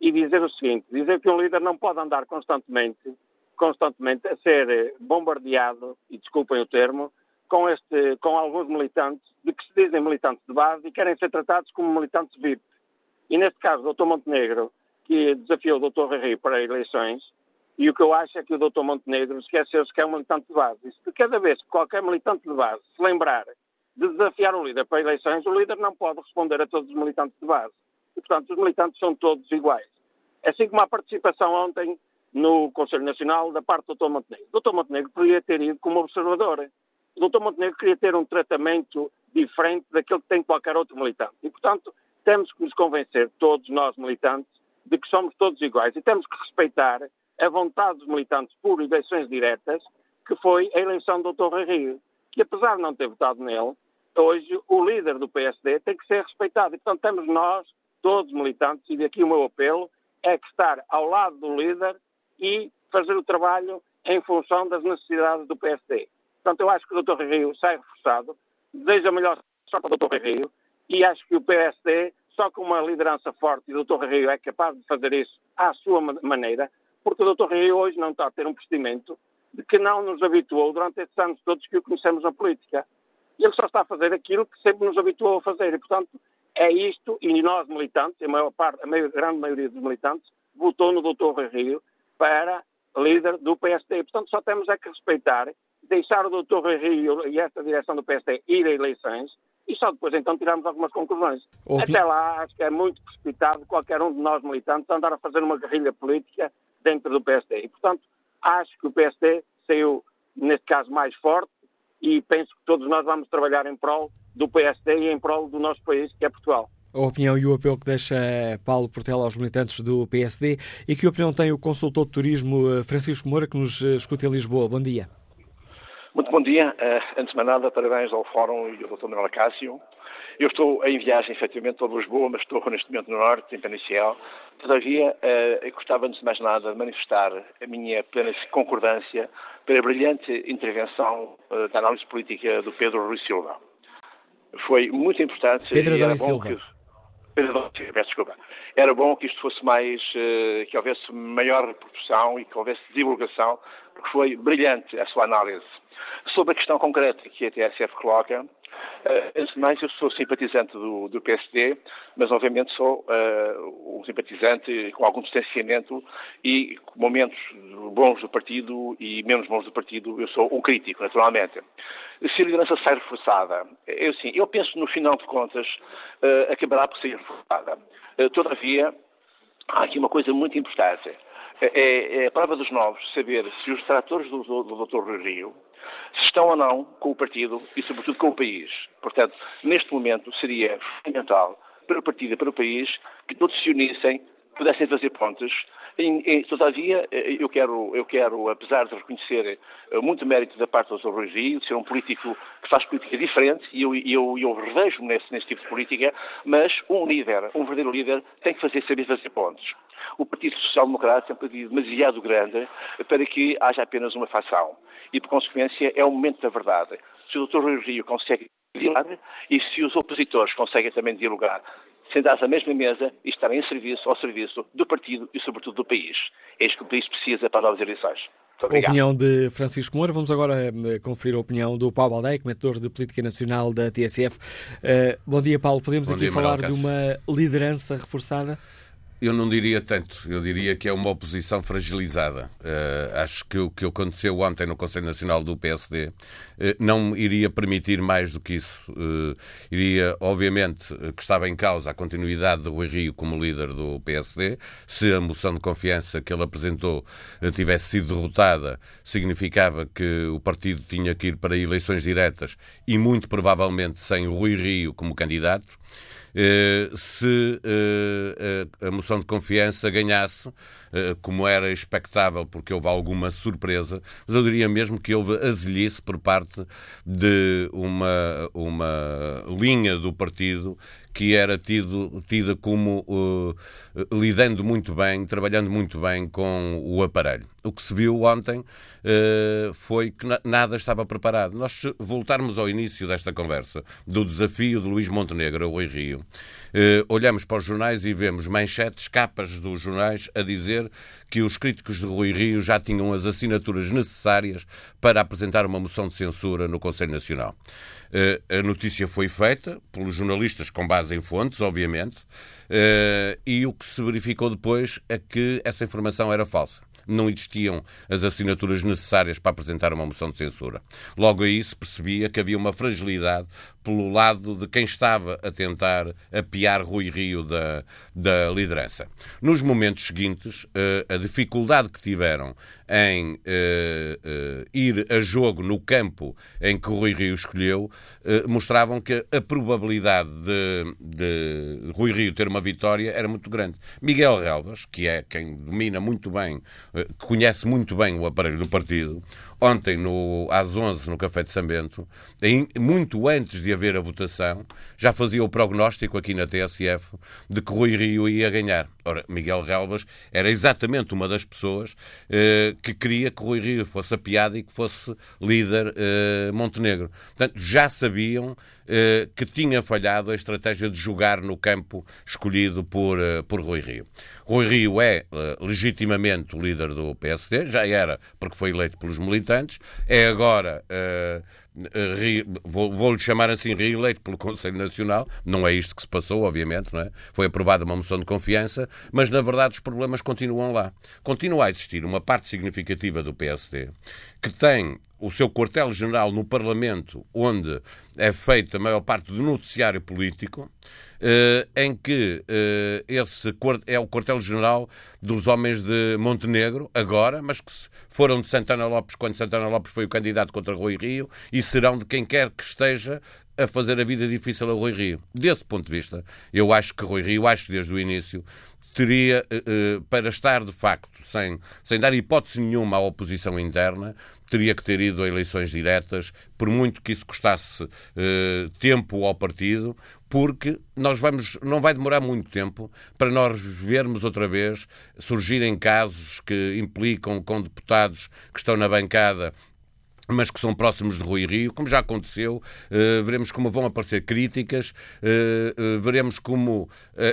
e dizer o seguinte, dizer que um líder não pode andar constantemente, constantemente a ser bombardeado, e desculpem o termo, com, este, com alguns militantes, de que se dizem militantes de base e querem ser tratados como militantes VIP. E neste caso, o Dr. Montenegro, que desafiou o Dr. Rui para eleições, e o que eu acho é que o Dr. Montenegro esqueceu-se que é um militante de base. E se cada vez que qualquer militante de base se lembrar de desafiar o líder para eleições, o líder não pode responder a todos os militantes de base. E, portanto, os militantes são todos iguais. Assim como a participação ontem no Conselho Nacional da parte do Dr. Montenegro. O Dr. Montenegro poderia ter ido como observador. O Dr. Montenegro queria ter um tratamento diferente daquele que tem qualquer outro militante. E, portanto, temos que nos convencer, todos nós militantes, de que somos todos iguais e temos que respeitar a vontade dos militantes por eleições diretas, que foi a eleição do Dr. Rio, que apesar de não ter votado nele, hoje o líder do PSD tem que ser respeitado. E, portanto, temos nós, todos militantes, e daqui o meu apelo, é que estar ao lado do líder e fazer o trabalho em função das necessidades do PSD. Portanto, eu acho que o Dr. Rio sai reforçado, desejo a melhor sorte ao Dr. Rio e acho que o PSD, só com uma liderança forte, e o Dr. Rio é capaz de fazer isso à sua maneira, porque o Dr. Rio hoje não está a ter um procedimento de que não nos habituou durante estes anos todos que o conhecemos na política. Ele só está a fazer aquilo que sempre nos habituou a fazer e, portanto, É isto, e nós militantes, a maior parte, a maior, grande maioria dos militantes, votou no Dr. Rui Rio para líder do PSD. Portanto, só temos é que respeitar, deixar o Dr. Rui Rio e esta direção do PSD ir a eleições e só depois então tirarmos algumas conclusões. Até lá, acho que é muito precipitado qualquer um de nós militantes andar a fazer uma guerrilha política dentro do PSD. E, portanto, acho que o PSD saiu, neste caso, mais forte e penso que todos nós vamos trabalhar em prol do PSD e em prol do nosso país, que é Portugal. A opinião e o apelo que deixa Paulo Portela aos militantes do PSD e que opinião tem o consultor de turismo eh, Francisco Moura, que nos eh, escuta em Lisboa. Bom dia. Muito bom dia. Uh, antes de mais nada, parabéns ao Fórum e ao Dr. Manuel Acácio. Eu estou em viagem, efetivamente, para Lisboa, mas estou neste momento no Norte, em Penicial. Todavia, eu gostava, antes de mais nada, de manifestar a minha plena concordância pela brilhante intervenção da análise política do Pedro Rui Silva. Foi muito importante. Pedro Rui Silva. Que... Pedro peço desculpa. Era bom que isto fosse mais, que houvesse maior repercussão e que houvesse divulgação, porque foi brilhante a sua análise. Sobre a questão concreta que a TSF coloca, antes de mais, eu sou simpatizante do, do PSD, mas obviamente sou uh, um simpatizante com algum distanciamento e com momentos bons do partido e menos bons do partido, eu sou um crítico, naturalmente. Se a liderança sai reforçada, eu sim, eu penso no final de contas uh, acabará por ser reforçada. todavia, há aqui uma coisa muito importante. É, é a prova dos novos saber se os tratores do, do, do Dr. Rio se estão ou não com o partido e, sobretudo, com o país. Portanto, neste momento seria fundamental para o partido e para o país que todos se unissem, pudessem fazer pontes. E, e, todavia, eh, eu quero, eu quero, apesar de reconhecer eh, muito mérito da parte do Dr. Rui Rio, de ser um político que faz política diferente, e eu, eu, eu revejo-me nesse, nesse tipo de política, mas um líder, um verdadeiro líder, tem que fazer, saber fazer pontes. O Partido Social Democrata é um partido demasiado grande para que haja apenas uma facção e, por consequência, é o momento da verdade. Se o Dr. Rui Rio consegue dialogar e se os opositores conseguem também dialogar, sentados à mesma mesa e estarem em serviço, ao serviço do partido e, sobretudo, do país. É isso que o país precisa para novas eleições. A opinião de Francisco Moura. Vamos agora eh, conferir a opinião do Paulo Aldeia, comentador de Política Nacional da TSF. Uh, eh, bom dia, Paulo. Podemos bom aqui dia, falar de uma liderança reforçada? Eu não diria tanto, eu diria que é uma oposição fragilizada. Uh, acho que o que aconteceu ontem no Conselho Nacional do PSD uh, eh, não iria permitir mais do que isso. Uh, iria, obviamente, que estava em causa a continuidade de Rui Rio como líder do PSD. Se a moção de confiança que ele apresentou tivesse sido derrotada, significava que o partido tinha que ir para eleições diretas e, muito provavelmente, sem Rui Rio como candidato. Eh, se eh, a moção de confiança ganhasse, eh, como era expectável, porque houve alguma surpresa, mas eu diria mesmo que houve azelice por parte de uma, uma linha do partido que era tido, tida como uh, lidando muito bem, trabalhando muito bem com o aparelho. O que se viu ontem uh, foi que nada estava preparado. Nós voltarmos ao início desta conversa, do desafio de Luís Montenegro ao Rui Rio, uh, olhamos para os jornais e vemos manchetes, capas dos jornais a dizer que os críticos de Rui Rio já tinham as assinaturas necessárias para apresentar uma moção de censura no Conselho Nacional. Eh, a notícia foi feita pelos jornalistas com base em fontes, obviamente, eh, e o que se verificou depois é que essa informação era falsa não existiam as assinaturas necessárias para apresentar uma moção de censura. Logo aí se percebia que havia uma fragilidade pelo lado de quem estava a tentar apiar Rui Rio da, da liderança. Nos momentos seguintes, eh, a dificuldade que tiveram em uh, uh, ir a jogo no campo em que Rui Rio escolheu uh, mostravam que a probabilidade de, de, Rui Rio ter uma vitória era muito grande. Miguel Relvas, que é quem domina muito bem, que conhece muito bem o aparelho do partido, ontem no, às 11 no Café de São Bento, muito antes de haver a votação, já fazia o prognóstico aqui na TSF de que Rui Rio ia ganhar. Ora, Miguel Relvas era exatamente uma das pessoas eh, que queria que Rui Rio fosse a piada e que fosse líder eh, Montenegro. Portanto, já sabiam que tinha falhado a estratégia de jogar no campo escolhido por, eh, por Rui Rio. Rui Rio é eh, legitimamente o líder do PSD, já era porque foi eleito pelos militantes, é agora vou-lhe chamar assim, reeleito pelo Conselho Nacional. Não é isto que se passou, obviamente, não é? Foi aprovada uma moção de confiança, mas na verdade os problemas continuam lá. Continua a existir uma parte significativa do PSD que tem o seu quartel-general no Parlamento, onde é feita a maior parte do noticiário político, eh, em que eh, esse é o quartel-general dos homens de Montenegro, agora, mas que foram de Santana Lopes quando Santana Lopes foi o candidato contra Rui Rio, e serão de quem quer que esteja a fazer a vida difícil a Rui Rio. Desse ponto de vista, eu acho que Rui Rio, acho desde o início, teria, uh, para estar de facto, sem, sem dar hipótese nenhuma à oposição interna, teria que ter ido a eleições diretas, por muito que isso custasse uh, tempo ao partido, porque nós vamos, não vai demorar muito tempo para nós vermos outra vez surgirem casos que implicam com deputados que estão na bancada mas que são próximos de Rui Rio, como já aconteceu, uh, veremos como vão aparecer críticas, uh, uh, veremos como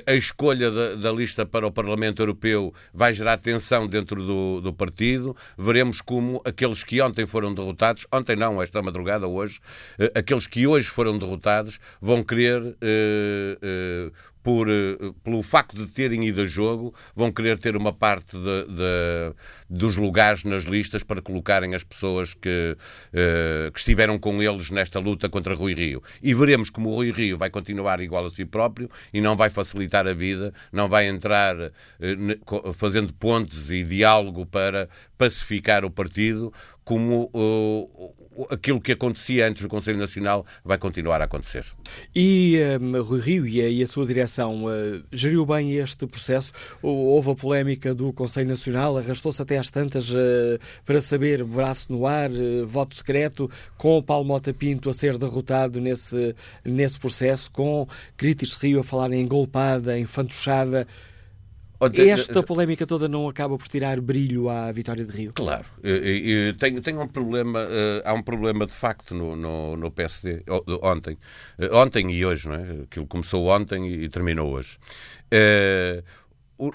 a escolha da, da, lista para o Parlamento Europeu vai gerar tensão dentro do, do, partido, veremos como aqueles que ontem foram derrotados, ontem não, esta madrugada, hoje, aqueles que hoje foram derrotados vão querer por, eh, pelo facto de terem ido a jogo, vão querer ter uma parte de, de, dos lugares nas listas para colocarem as pessoas que, uh, que estiveram com eles nesta luta contra Rui Rio. E veremos como o Rui Rio vai continuar igual a si próprio e não vai facilitar a vida, não vai entrar uh, fazendo pontes e diálogo para pacificar o partido, como aquilo que acontecia antes do Conselho Nacional vai continuar a acontecer. E um, Rui Rio e a, sua direção uh, geriu bem este processo? Houve a polémica do Conselho Nacional, arrastou-se até às tantas uh, para saber, braço no ar, uh, voto secreto, com o Paulo Mota Pinto a ser derrotado nesse, nesse processo, com críticos Rio a falarem em golpada, em fantochada. Esta polémica toda não acaba por tirar brilho à vitória de Rio? Claro. Tem, tem um problema, eh, há um problema de facto no, no, no PSD, ontem. Eh, ontem e hoje, não é? Aquilo começou ontem e terminou hoje.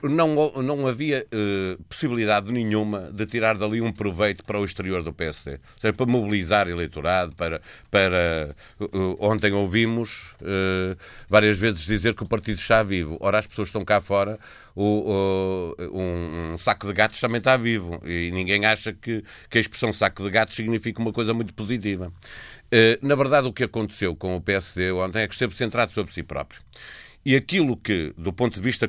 Não, não havia uh, possibilidade nenhuma de tirar dali um proveito para o exterior do PSD. Ou seja, para mobilizar eleitorado, para. para uh, ontem ouvimos uh, várias vezes dizer que o partido está vivo. Ora, as pessoas estão cá fora, o, um, um, saco de gatos também está vivo. E ninguém acha que, que a expressão saco de gatos significa uma coisa muito positiva. na verdade, o que aconteceu com o PSD ontem é que esteve centrado sobre si próprio. E aquilo que, do ponto de vista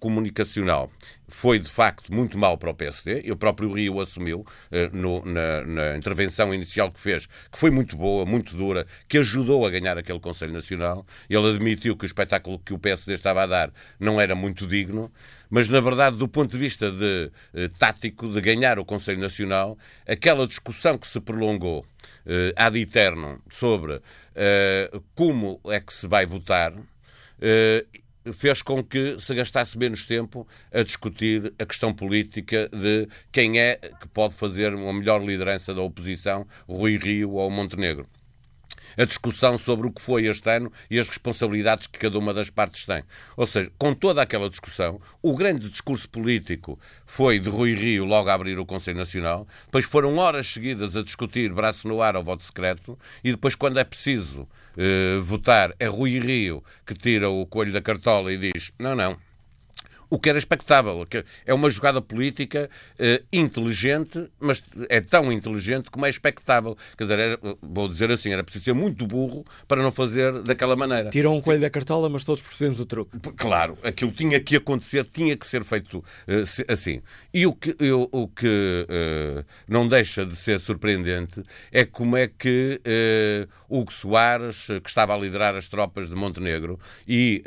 comunicacional, foi de facto muito mal para o PSD, e o próprio Rio assumiu eh, no, na, na, intervenção inicial que fez, que foi muito boa, muito dura, que ajudou a ganhar aquele Conselho Nacional. Ele admitiu que o espetáculo que o PSD estava a dar não era muito digno, mas na verdade, do ponto de vista de, eh, tático de ganhar o Conselho Nacional, aquela discussão que se prolongou eh, ad eterno sobre eh, como é que se vai votar eh, fez com que se gastasse menos tempo a discutir a questão política de quem é que pode fazer uma melhor liderança da oposição, Rui Rio ou Montenegro a discussão sobre o que foi este ano e as responsabilidades que cada uma das partes tem. Ou seja, com toda aquela discussão, o grande discurso político foi de Rui Rio logo a abrir o Conselho Nacional, depois foram horas seguidas a discutir braço no ar ao voto secreto e depois, quando é preciso eh, votar, é Rui Rio que tira o coelho da cartola e diz: não, não o que era expectável. É uma jogada política uh, inteligente, mas é tão inteligente como é expectável. Quer dizer, era, vou dizer assim, era preciso ser muito burro para não fazer daquela maneira. Tiram um coelho da cartola, mas todos percebemos o truque. Claro, aquilo tinha que acontecer, tinha que ser feito uh, assim. E o que, eu, o que uh, não deixa de ser surpreendente é como é que Hugo Soares, que estava a liderar as tropas de Montenegro, e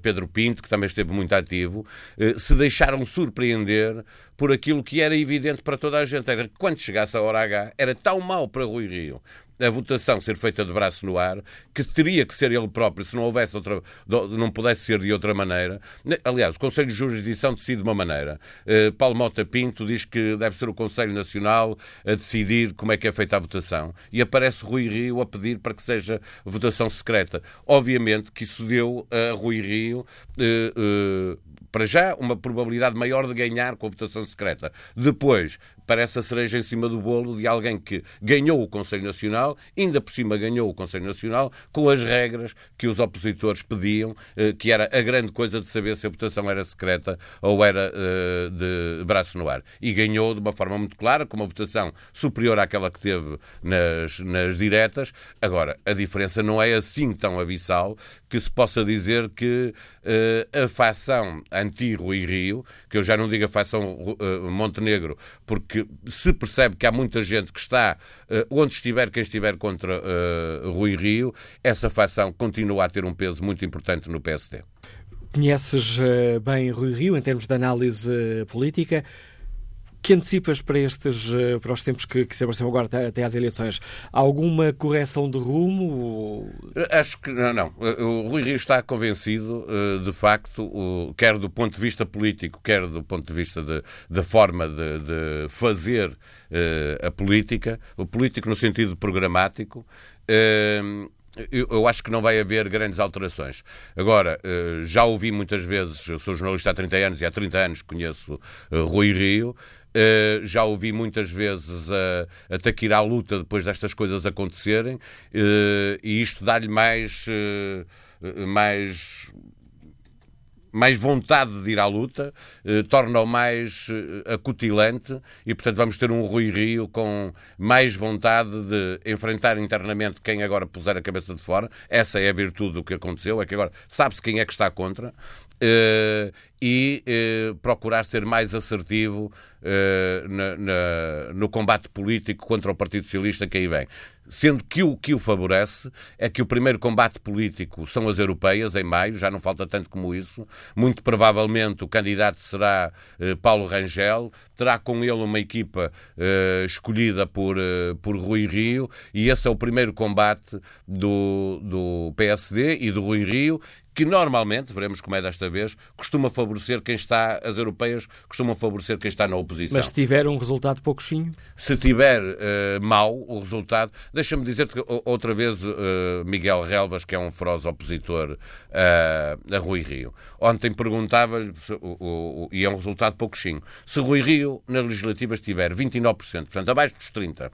Pedro Pinto, que também esteve muito ativo, eh, se deixaram surpreender por aquilo que era evidente para toda a gente. Era que quando chegasse a hora H, era tão mau para Rui Rio a votação ser feita de braço no ar, que teria que ser ele próprio, se não houvesse outra, não pudesse ser de outra maneira. Aliás, o Conselho de Jurisdição decide de uma maneira. Uh, Paulo Mota Pinto diz que deve ser o Conselho Nacional a decidir como é que é feita a votação. E aparece Rui Rio a pedir para que seja votação secreta. Obviamente que isso deu a Rui Rio. Uh, para já, uma probabilidade maior de ganhar com a votação secreta. Depois, parece a cereja em cima do bolo de alguém que ganhou o Conselho Nacional, ainda por cima ganhou o Conselho Nacional, com as regras que os opositores pediam, eh, que era a grande coisa de saber se a votação era secreta ou era eh, de braço no ar. E ganhou de uma forma muito clara, com uma votação superior àquela que teve nas, nas diretas. Agora, a diferença não é assim tão abissal que se possa dizer que uh, a facção anti-Rui Rio, que eu já não digo a facção Montenegro, porque se percebe que há muita gente que está uh, onde estiver, quem estiver contra Rui Rio, essa facção continua a ter um peso muito importante no PSD. Conheces bem Rui Rio em termos de análise política. Que antecipas para estes eh, para os tempos que, que se aproximam agora até às eleições? Alguma correção de rumo? Acho que não, não. O Rui Rio está convencido, eh, de facto, quer do ponto de vista político, quer do ponto de vista da forma de, de fazer eh, a política, o político no sentido programático. Eu, acho que não vai haver grandes alterações. Agora, já ouvi muitas vezes, eu sou jornalista há 30 anos e há 30 anos conheço Rui Rio, Uh, já ouvi muitas vezes a, a taquir à luta depois destas coisas acontecerem uh, e isto dá-lhe mais, uh, mais mais vontade de ir à luta, torna-o mais acutilante e, portanto, vamos ter um Rui Rio com mais vontade de enfrentar internamente quem agora puser a cabeça de fora. Essa é a virtude do que aconteceu, é que agora sabe-se quem é que está contra e eh, procurar ser mais assertivo eh, na, na, no combate político contra o Partido Socialista que aí vem. Sendo que o que o favorece é que o primeiro combate político são as europeias, em maio, já não falta tanto como isso. Muito provavelmente o candidato será Paulo Rangel, terá com ele uma equipa escolhida por, por Rui Rio, e esse é o primeiro combate do, do PSD e do Rui Rio, que normalmente, veremos como é desta vez, costuma favorecer quem está, as europeias costumam favorecer quem está na oposição. Mas se tiver um resultado pouquinho? Se tiver uh, mau o resultado, deixa-me dizer que outra vez uh, Miguel Relvas, que é um feroz opositor uh, a Rui Rio, ontem perguntava-lhe, e é um resultado pouquinho, se Rui Rio nas legislativas tiver 29%, portanto abaixo dos 30%,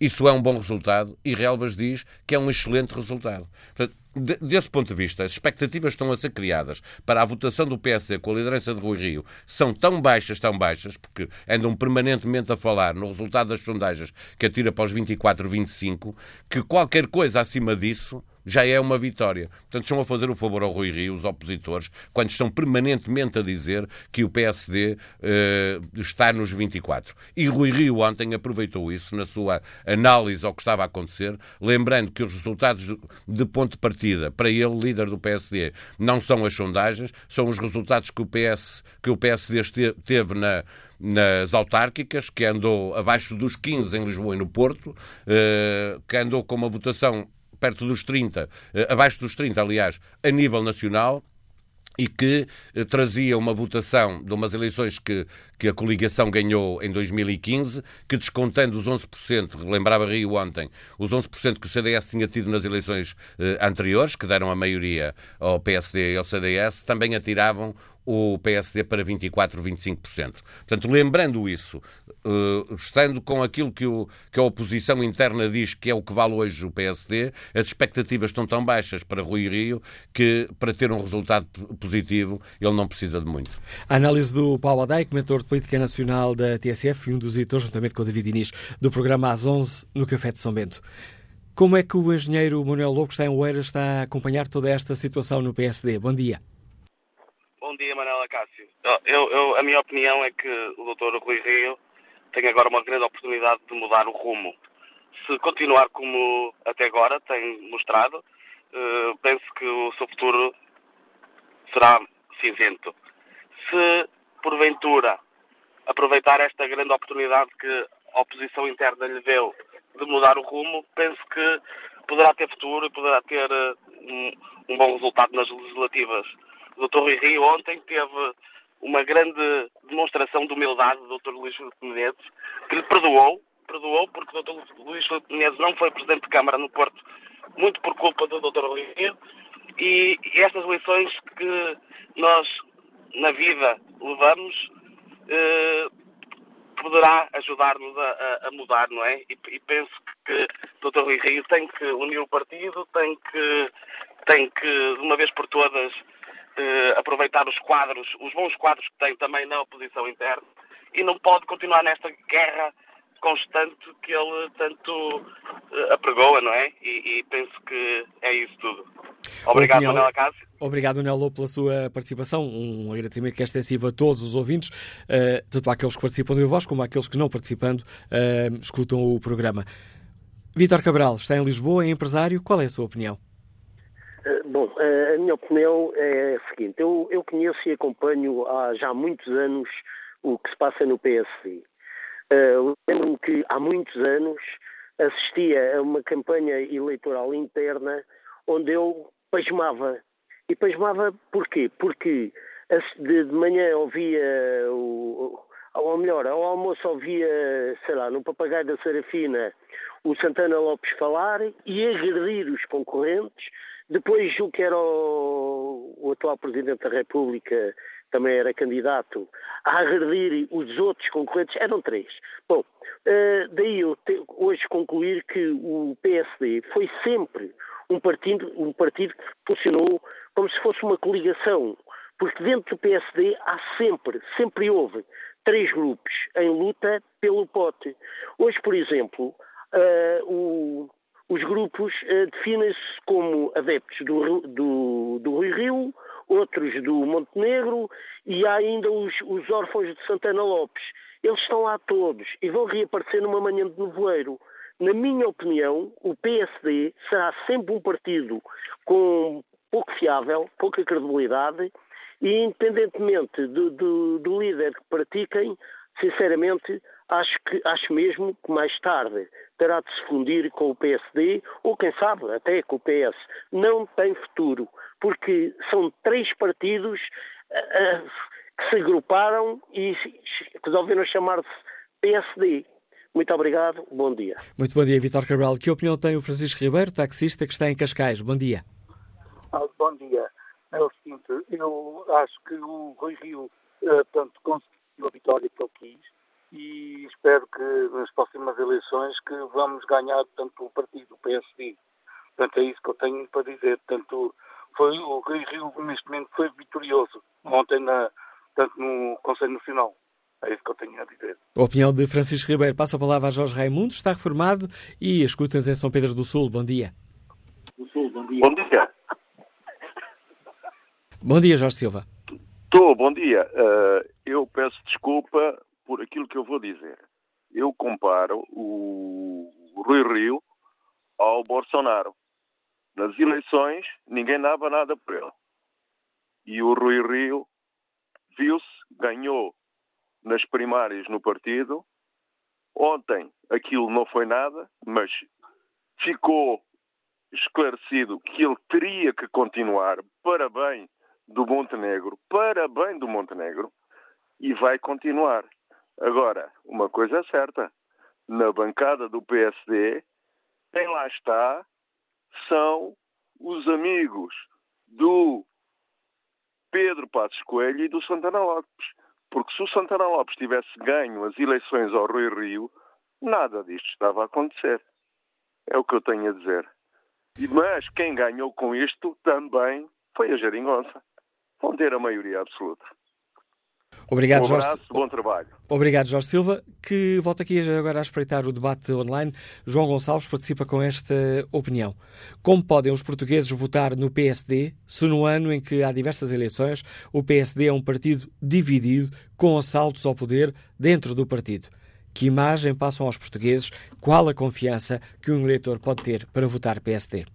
isso é um bom resultado e Relvas diz que é um excelente resultado. Portanto, desse ponto de vista, as expectativas estão a ser criadas para a votação do PSD com a liderança de Rui Rio são tão baixas, tão baixas, porque andam permanentemente a falar no resultado das sondagens que atira para os 24, 25, que qualquer coisa acima disso já é uma vitória. Portanto, estão a fazer o favor ao Rui Rio, os opositores, quando estão permanentemente a dizer que o PSD eh, está nos 24. E Rui Rio ontem aproveitou isso na sua análise ao que estava a acontecer, lembrando que os resultados de ponto de partida para ele, líder do PSD, não são as sondagens, são os resultados que o, PS, que o PSD teve na, nas autárquicas, que andou abaixo dos 15 em Lisboa e no Porto, eh, que andou com uma votação perto dos 30, eh, abaixo dos 30, aliás, a nível nacional, e que eh, trazia uma votação de umas eleições que, que a coligação ganhou em 2015, que descontando os 11%, lembrava Rio ontem, os 11% que o CDS tinha tido nas eleições eh, anteriores, que deram a maioria ao PSD e ao CDS, também atiravam o PSD para 24%, 25%. Portanto, lembrando isso, uh, estando com aquilo que, o, que a oposição interna diz que é o que vale hoje o PSD, as expectativas estão tão baixas para Rui Rio que, para ter um resultado positivo, ele não precisa de muito. A análise do Paulo Adai, comentador de política nacional da TSF e um dos editores, juntamente com o David Inês, do programa Às 11 no Café de São Bento. Como é que o engenheiro Manuel Lobo está em Oeiras está a acompanhar toda esta situação no PSD? Bom dia. Bom dia, Manela Cássio. Eu, eu, a minha opinião é que o Dr. Rui Rio tem agora uma grande oportunidade de mudar o rumo. Se continuar como até agora tem mostrado, uh, penso que o seu futuro será cinzento. Se, porventura, aproveitar esta grande oportunidade que a oposição interna lhe deu de mudar o rumo, penso que poderá ter futuro e poderá ter uh, um, um bom resultado nas legislativas Dr. Rui Rio ontem teve uma grande demonstração de humildade do Dr. Luís Filipe Menezes, que lhe perdoou, perdoou porque o Dr. Luís Filipe Menezes não foi Presidente de Câmara no Porto, muito por culpa do Dr. Rui Rio, e estas lições que nós, na vida, levamos, eh, poderá ajudar-nos a, a, mudar, não é? E, e penso que o Dr. Rui Rio tem que unir o partido, tem que, tem que de uma vez por todas, eh, aproveitar os quadros, os bons quadros que tem também na oposição interna e não pode continuar nesta guerra constante que ele tanto uh, apregoa, não é? E, e, penso que é isso tudo. Obrigado, opinião, Manuela Cássio. Obrigado, Nelo, pela sua participação. Um agradecimento que é extensivo a todos os ouvintes, uh, tanto àqueles que participam do voz como àqueles que não participando uh, escutam o programa. Vítor Cabral está em Lisboa, é empresário. Qual é a sua opinião? Bom, a minha opinião é a seguinte: eu, eu conheço e acompanho há já muitos anos o que se passa no PSD. Uh, Lembro-me que há muitos anos assistia a uma campanha eleitoral interna onde eu pasmava. E pasmava porquê? Porque de, manhã ouvia, o, ou melhor, ao almoço ouvia, sei lá, no Papagaio da Serafina, o Santana Lopes falar e agredir os concorrentes. Depois, o que era o, o atual Presidente da República, também era candidato, a agredir os outros concorrentes, eram três. Bom, uh, daí eu te, hoje concluir que o PSD foi sempre um partido, um partido que funcionou como se fosse uma coligação, porque dentro do PSD há sempre, sempre houve três grupos em luta pelo pote. Hoje, por exemplo, uh, o, os grupos uh, definem-se como adeptos do, do, do Rui Rio, outros do Montenegro e há ainda os, os órfãos de Santana Lopes. Eles estão lá todos e vão reaparecer numa manhã de nevoeiro. Na minha opinião, o PSD será sempre um partido com pouco fiável, pouca credibilidade e, independentemente do, do, do líder que pratiquem, sinceramente, acho, que, acho mesmo que mais tarde terá de se fundir com o PSD ou, quem sabe, até com o PS. Não tem futuro porque são três partidos uh, que se agruparam e resolveram chamar-se PSD. Muito obrigado, bom dia. Muito bom dia, Vitor Cabral. Que opinião tem o Francisco Ribeiro, taxista que está em Cascais? Bom dia. Ah, bom dia. É o seguinte, eu acho que o Rui Rio, uh, portanto, conseguiu a vitória que ele quis e espero que nas próximas eleições que vamos ganhar, tanto o partido, o PSD. Portanto, é isso que eu tenho para dizer. Portanto, foi o Rio neste momento foi vitorioso ontem na, tanto no Conselho Nacional. É isso que eu tenho a dizer. A opinião de Francisco Ribeiro. Passa a palavra a Jorge Raimundo, está reformado e escuta-nos em São Pedro do Sul. Bom dia. Sul, bom dia. Bom dia. Bom dia, Jorge Silva. Estou, bom dia. Uh, eu peço desculpa por aquilo que eu vou dizer. Eu comparo o Rui Rio ao Bolsonaro. Nas eleições, ninguém dava nada por ele. E o Rui Rio viu-se, ganhou nas primárias no partido. Ontem aquilo não foi nada, mas ficou esclarecido que ele teria que continuar para bem do Montenegro, para bem do Montenegro, e vai continuar. Agora, uma coisa é certa, na bancada do PSD, quem lá está são os amigos do Pedro Passos Coelho e do Santana Lopes. Porque se o Santana Lopes tivesse ganho as eleições ao Rui Rio, nada disto estava a acontecer. É o que eu tenho a dizer. Mas quem ganhou com isto também foi a Geringonça. Vão ter a maioria absoluta. Obrigado, um abraço, Jorge. bom trabalho. Obrigado, Jorge Silva, que volta aqui agora a espreitar o debate online. João Gonçalves participa com esta opinião. Como podem os portugueses votar no PSD se no ano em que há diversas eleições o PSD é um partido dividido com assaltos ao poder dentro do partido? Que imagem passam aos portugueses? Qual a confiança que um eleitor pode ter para votar PSD?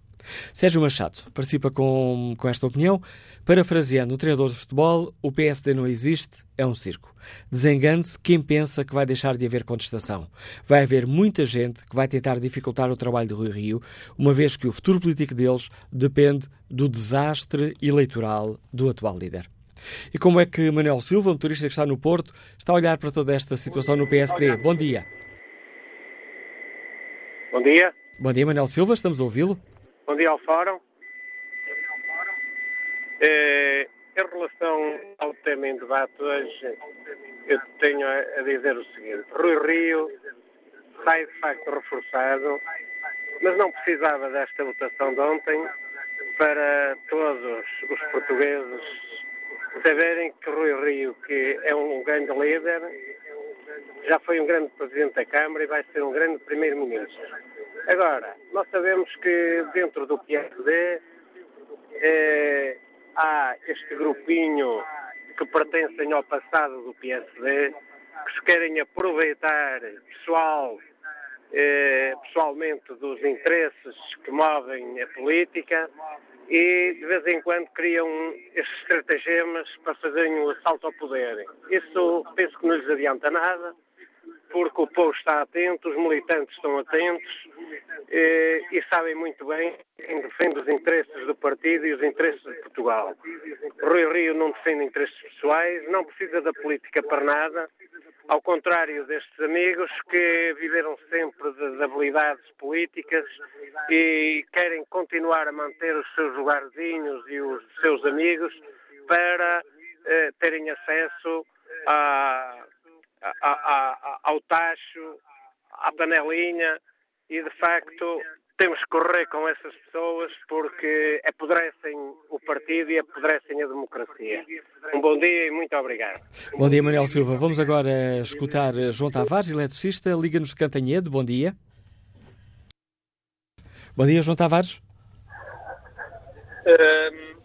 Sérgio Machado participa com, com esta opinião. Parafraseando o treinador de futebol, o PSD não existe, é um circo. Desengane-se quem pensa que vai deixar de haver contestação. Vai haver muita gente que vai tentar dificultar o trabalho de Rui Rio, uma vez que o futuro político deles depende do desastre eleitoral do atual líder. E como é que Manuel Silva, motorista que está no Porto, está a olhar para toda esta situação no PSD? Bom dia. Bom dia. Bom dia, Manuel Silva, estamos a ouvi-lo. Bom dia ao Fórum. É, em relação ao tema em debate hoje, eu tenho a dizer o seguinte. Rui Rio sai de facto reforçado, mas não precisava desta votação de ontem para todos os portugueses saberem que Rui Rio, que é um grande líder, já foi um grande presidente da Câmara e vai ser um grande primeiro-ministro. Agora, nós sabemos que dentro do PSD eh, há este grupinho que pertencem ao passado do PSD, que se querem aproveitar pessoal, eh, pessoalmente dos interesses que movem a política e de vez em quando criam estes estratagemas para fazerem o assalto ao poder. Isso penso que não lhes adianta nada, porque o povo está atento, os militantes estão atentos e, e sabem muito bem quem defende os interesses do partido e os interesses de Portugal. Rui Rio não defende interesses pessoais, não precisa da política para nada, ao contrário destes amigos que viveram sempre de habilidades políticas e querem continuar a manter os seus lugarzinhos e os seus amigos para eh, terem acesso a, a, a, ao tacho, à panelinha e de facto temos que correr com essas pessoas porque apodrecem o partido e apodrecem a democracia. Um bom dia e muito obrigado. Bom dia, Manuel Silva. Vamos agora escutar João Tavares, eletricista, Liga-nos de Cantanhede. Bom dia. Bom dia, João Tavares. Um,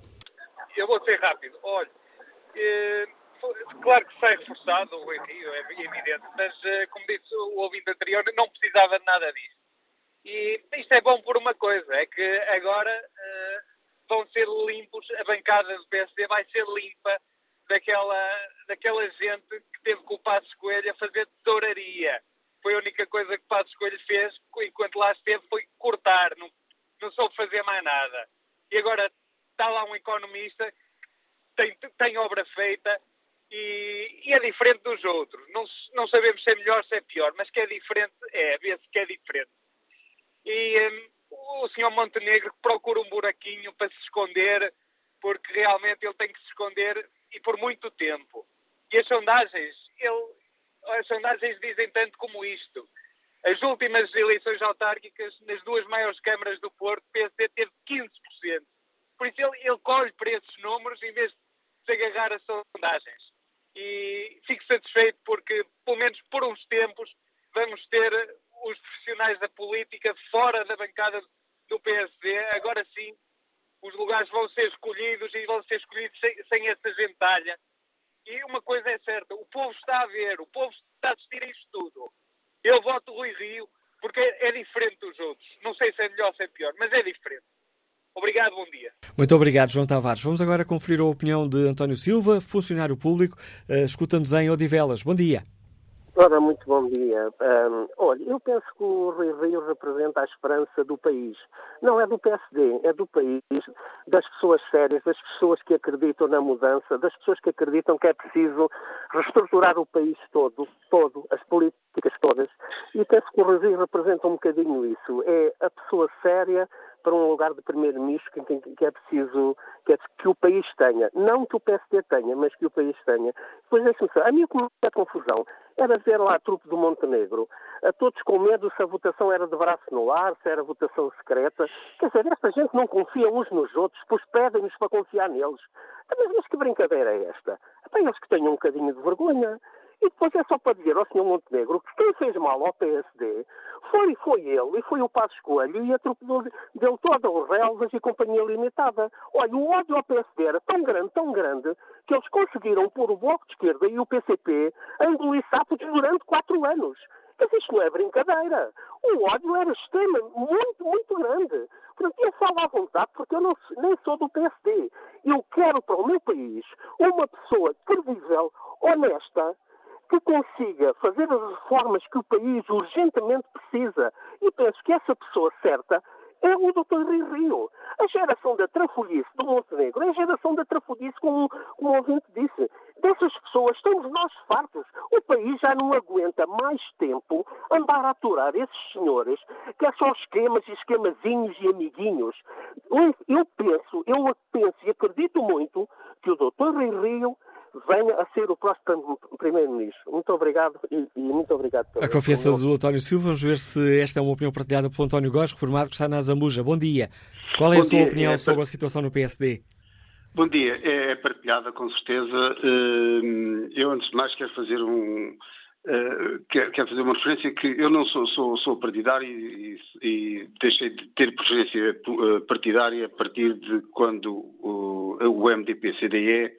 eu vou ser rápido. Olha, uh, claro que sai reforçado o Rio, é evidente, mas uh, como disse o ouvinte anterior, não precisava de nada disso. E isto é bom por uma coisa, é que agora uh, vão ser limpos, a bancada do PSD vai ser limpa daquela, daquela gente que teve com o Passos Coelho a fazer tesouraria. Foi a única coisa que o Passos Coelho fez enquanto lá esteve foi cortar, não, não soube fazer mais nada. E agora está lá um economista tem, tem obra feita e, e, é diferente dos outros. Não, não sabemos se é melhor, se é pior, mas que é diferente, é, vê-se que é diferente. E um, o senhor Montenegro procura um buraquinho para se esconder, porque realmente ele tem que se esconder e por muito tempo. E as sondagens, ele, as sondagens dizem tanto como isto. As últimas eleições autárquicas, nas duas maiores câmaras do Porto, o PSD teve 15%. Por isso ele, ele colhe para esses números em vez de se agarrar a sondagens. E fico satisfeito porque, pelo menos por uns tempos, vamos ter os profissionais da política fora da bancada do PSD. Agora sim, os lugares vão ser escolhidos e vão ser escolhidos sem, sem essa gentalha. E uma coisa é certa, o povo está a ver, o povo está a assistir a isto tudo. Eu voto Rui Rio porque é diferente dos outros. Não sei se é melhor ou se é pior, mas é diferente. Obrigado, bom dia. Muito obrigado, João Tavares. Vamos agora conferir a opinião de António Silva, funcionário público, uh, escuta-nos em Odivelas. Bom dia. Ora, muito bom dia. Um, olha, eu penso que o Rui Rio representa a esperança do país. Não é do PSD, é do país, das pessoas sérias, das pessoas que acreditam na mudança, das pessoas que acreditam que é preciso reestruturar o país todo, todo, as políticas todas. E penso que o Rui Rio representa um bocadinho isso. É a pessoa séria, para um lugar de primeiro-ministro que, que, é preciso que, é, que, o país tenha. Não que o PSD tenha, mas que o país tenha. Pois deixe-me a minha a confusão era ver lá a trupe do Montenegro, a todos com medo se a votação era de braço no ar, se era votação secreta. Quer dizer, esta gente não confia uns nos outros, pois pedem-nos para confiar neles. Mas, mas que brincadeira é esta? Para eles que tenham um bocadinho de vergonha. E depois é só para dizer ao Sr. Montenegro que quem fez mal ao PSD foi, foi ele, e foi o Passo Escolho, e a trupe dele toda, os Relvas e Companhia Limitada. Olha, o ódio ao PSD era tão grande, tão grande, que eles conseguiram pôr o Bloco de Esquerda e o PCP a engolir sapos durante quatro anos. Mas isto não é brincadeira. O ódio era extremo, muito, muito grande. Portanto, eu falo à vontade porque eu não, nem sou do PSD. Eu quero para o meu país uma pessoa credível, honesta, que consiga fazer as reformas que o país urgentemente precisa. E penso que essa pessoa certa é o Dr. Rio Rio. A geração da trafolhice do Montenegro é a geração da trafolhice, como, como o ouvinte disse. Dessas pessoas estamos nós fartos. O país já não aguenta mais tempo andar a aturar esses senhores que é só esquemas e esquemazinhos e amiguinhos. Eu, penso, eu penso e acredito muito que o Dr. Rio Rio venha a ser o próximo Primeiro-Ministro. Muito obrigado e, e, muito obrigado. A confiança do António Silva, vamos ver se esta é uma opinião partilhada pelo António Góes, reformado que está na Zambuja. Bom dia. Qual é Bom a sua dia. opinião é, sobre a situação no PSD? Bom dia. É, é partilhada, com certeza. Hum, eu, antes de mais, quero fazer um, Uh, quero, quero, fazer uma referência que eu não sou, sou, sou partidário e, e, deixei de ter preferência eh, partidária a partir de quando o, o MDP-CDE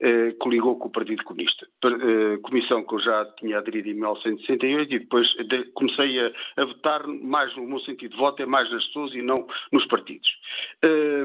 eh, coligou com o Partido Comunista. Eh, comissão que eu já tinha aderido em 1968 e depois de, comecei a, a, votar mais, no meu sentido de voto é mais nas pessoas e não nos partidos. Eh,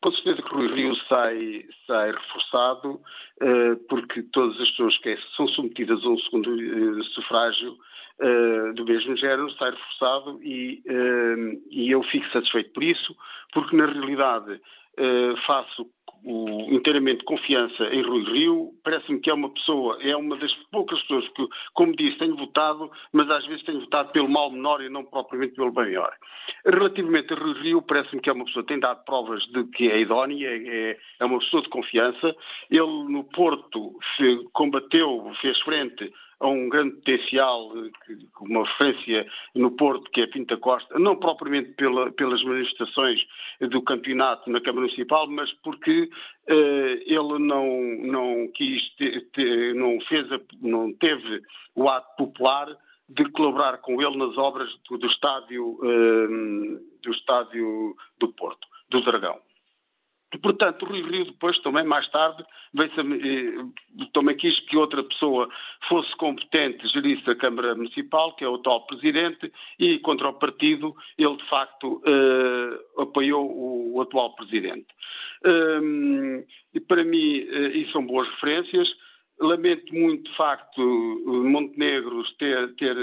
com certeza que o Rui Rio sai, sai reforçado, eh, porque todas as pessoas que são submetidas a um segundo eh, sufrágio Uh, do mesmo género, sai reforçado e, uh, e, eu fico satisfeito por isso, porque na realidade uh, faço o, inteiramente confiança em Rui Rio. Parece-me que é uma pessoa, é uma das poucas pessoas que, como disse, tenho votado, mas às vezes tenho votado pelo mal menor e não propriamente pelo bem maior. Relativamente a Rui Rio, parece-me que é uma pessoa que tem dado provas de que é idónea, é, é uma pessoa de confiança. Ele no Porto se combateu, fez frente a um grande potencial, uma referência no Porto, que é Pinta Costa, não propriamente pela, pelas manifestações do campeonato na Câmara Municipal, mas porque uh, ele não, não quis, te, te, não fez, a, não teve o ato popular de colaborar com ele nas obras do, do estádio, uh, do estádio do Porto, do Dragão. Portanto, o Rui Rio depois, também mais tarde, eh, também quis que outra pessoa fosse competente, gerisse a Câmara Municipal, que é o tal Presidente, e contra o partido, ele de facto eh, apoiou o, o, atual Presidente. Um, e para mim, eh, isso são boas referências. Lamento muito, de facto, Montenegro ter, ter,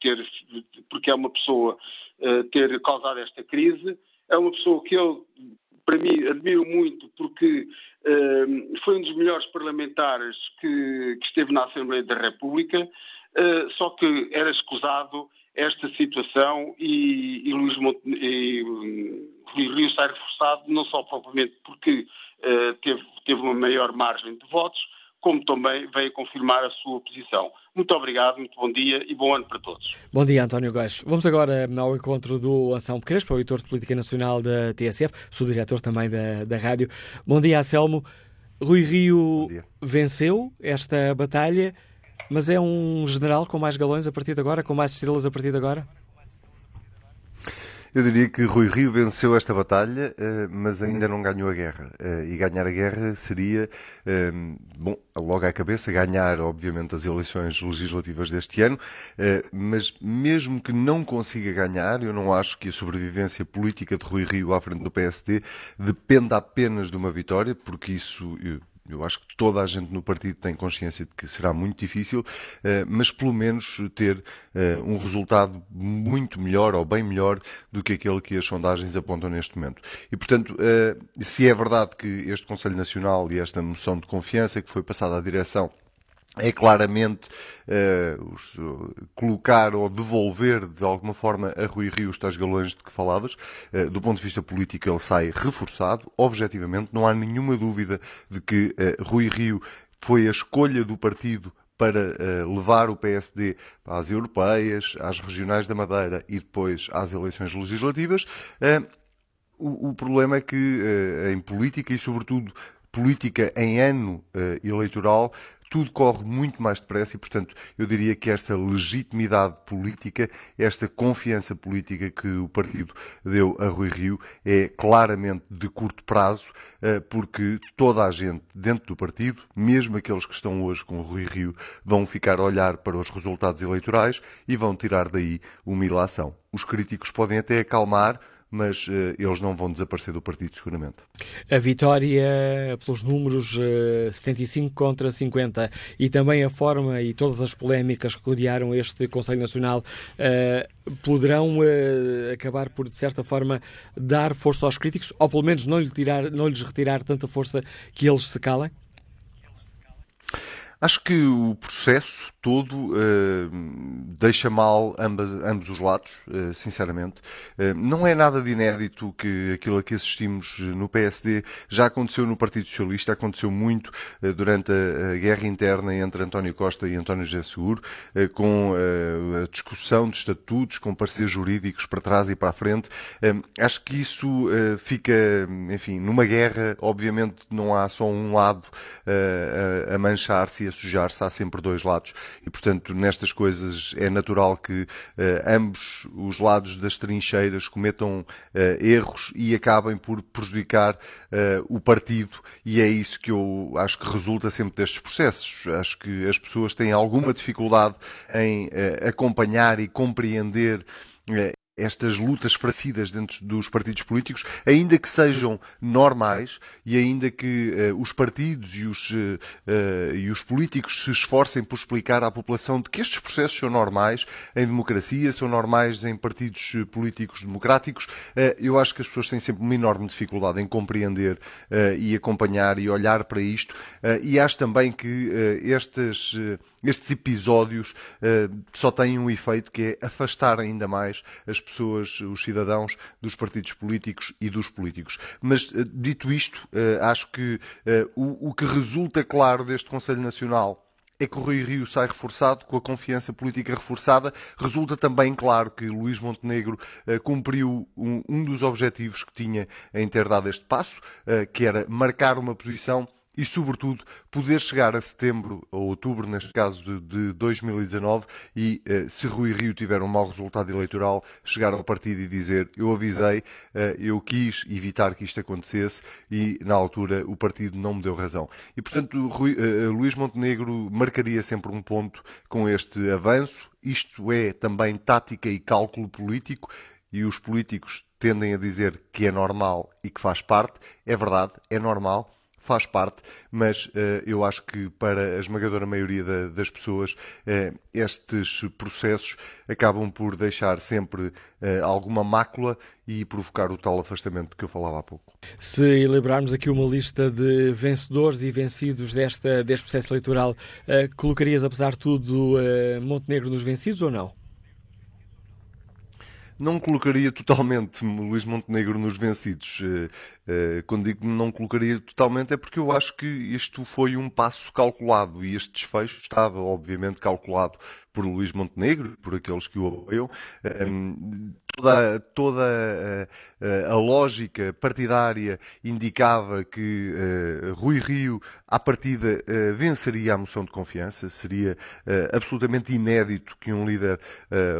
ter porque é uma pessoa, ter causado esta crise é uma pessoa que eu, para mim, admiro muito porque uh, foi um dos melhores parlamentares que, que esteve na Assembleia da República, uh, só que era escusado esta situação e, e Luís Monte, e, um, Rio sai reforçado, não só propriamente porque uh, teve, teve uma maior margem de votos, como também veio confirmar a sua posição. Muito obrigado, muito bom dia e bom ano para todos. Bom dia, António Góes. Vamos agora ao encontro do Anselmo Crespo, editor de Política Nacional da TSF, subdiretor também da, da rádio. Bom dia, Anselmo. Rui Rio venceu esta batalha, mas é um general com mais galões a partir de agora, com mais estrelas a partir de agora? Eu diria que Rui Rio venceu esta batalha, eh, mas ainda não ganhou a guerra. Eh, e ganhar a guerra seria, eh, bom, logo à cabeça, ganhar, obviamente, as eleições legislativas deste ano, mas mesmo que não consiga ganhar, eu não acho que a sobrevivência política de Rui Rio à frente do PSD dependa apenas de uma vitória, porque isso eu acho que toda a gente no partido tem consciência de que será muito difícil, eh, mas pelo menos ter eh, um resultado muito melhor ou bem melhor do que aquele que as sondagens apontam neste momento. E, portanto, eh, se é verdade que este Conselho Nacional e esta moção de confiança que foi passada à direção é claramente uh, os, uh, colocar ou devolver de alguma forma a Rui Rio os tais galões de que falavas. Uh, do ponto de vista político, ele sai reforçado. Objetivamente, não há nenhuma dúvida de que Rui Rio foi a escolha do partido para levar o PSD às europeias, às regionais da Madeira e depois às eleições legislativas. O, o, problema é que em política e, sobretudo, política em ano eleitoral, tudo corre muito mais depressa e, portanto, eu diria que esta legitimidade política, esta confiança política que o partido deu a Rui Rio é claramente de curto prazo, eh, porque toda a gente dentro do partido, mesmo aqueles que estão hoje com o Rui Rio, vão ficar a olhar para os resultados eleitorais e vão tirar daí uma ilação. Os críticos podem até acalmar, mas uh, eles não vão desaparecer do partido, seguramente. A vitória pelos números uh, eh, 75 contra 50 e também a forma e todas as polémicas que rodearam este Conselho Nacional uh, poderão acabar por, de certa forma, dar força aos críticos ou pelo menos não, lhe tirar, não lhes retirar tanta força que eles se calem? Acho que o processo todo uh, deixa mal ambas, ambos os lados, uh, sinceramente. Uh, não é nada de inédito que aquilo a que assistimos no PSD já aconteceu no Partido Socialista, aconteceu muito durante a, a, guerra interna entre António Costa e António José Seguro, com a discussão de estatutos, com parceiros jurídicos para trás e para a frente. acho que isso fica, enfim, numa guerra, obviamente não há só um lado a, a manchar-se a sujar-se, há sempre dois lados e, portanto, nestas coisas é natural que uh, ambos os lados das trincheiras cometam uh, erros e acabem por prejudicar uh, o partido, e é isso que eu acho que resulta sempre destes processos. Acho que as pessoas têm alguma dificuldade em acompanhar e compreender estas lutas fracidas dentro dos partidos políticos, ainda que sejam normais e ainda que uh, os partidos e os, uh, uh, e os políticos se esforcem por explicar à população de que estes processos são normais em democracia, são normais em partidos políticos democráticos, eu acho que as pessoas têm sempre uma enorme dificuldade em compreender e acompanhar e olhar para isto e acho também que estes estes episódios uh, só têm um efeito que é afastar ainda mais as pessoas, os cidadãos, dos partidos políticos e dos políticos. Mas, uh, dito isto, uh, acho que o, o que resulta claro deste Conselho Nacional é que o Rui Rio sai reforçado, com a confiança política reforçada. Resulta também claro que Luís Montenegro cumpriu um, um, dos objetivos que tinha em ter dado este passo, que era marcar uma posição e, sobretudo, poder chegar a setembro ou outubro, neste caso de, de 2019, e eh, se Rui Rio tiver um mau resultado eleitoral, chegar ao partido e dizer eu avisei, eh, eu quis evitar que isto acontecesse e, na altura, o partido não me deu razão. E, portanto, Rui, eh, Luís Montenegro marcaria sempre um ponto com este avanço. Isto é também tática e cálculo político e os políticos tendem a dizer que é normal e que faz parte. É verdade, é normal faz parte, mas uh, eu acho que para a esmagadora maioria da, das pessoas uh, estes processos acabam por deixar sempre uh, alguma mácula e provocar o tal afastamento que eu falava há pouco. Se elaborarmos aqui uma lista de vencedores e vencidos desta, deste processo eleitoral, colocarias, apesar de tudo, Montenegro nos vencidos ou não? Não colocaria totalmente Luís Montenegro nos vencidos. Eh, eh, quando digo não colocaria totalmente é porque eu acho que isto foi um passo calculado e este desfecho estava, obviamente, calculado por Luís Montenegro, por aqueles que o apoiam. Ehm, toda, toda a, a, lógica partidária indicava que uh, Rui Rio, à partida, uh, venceria a moção de confiança. Seria uh, absolutamente inédito que um líder,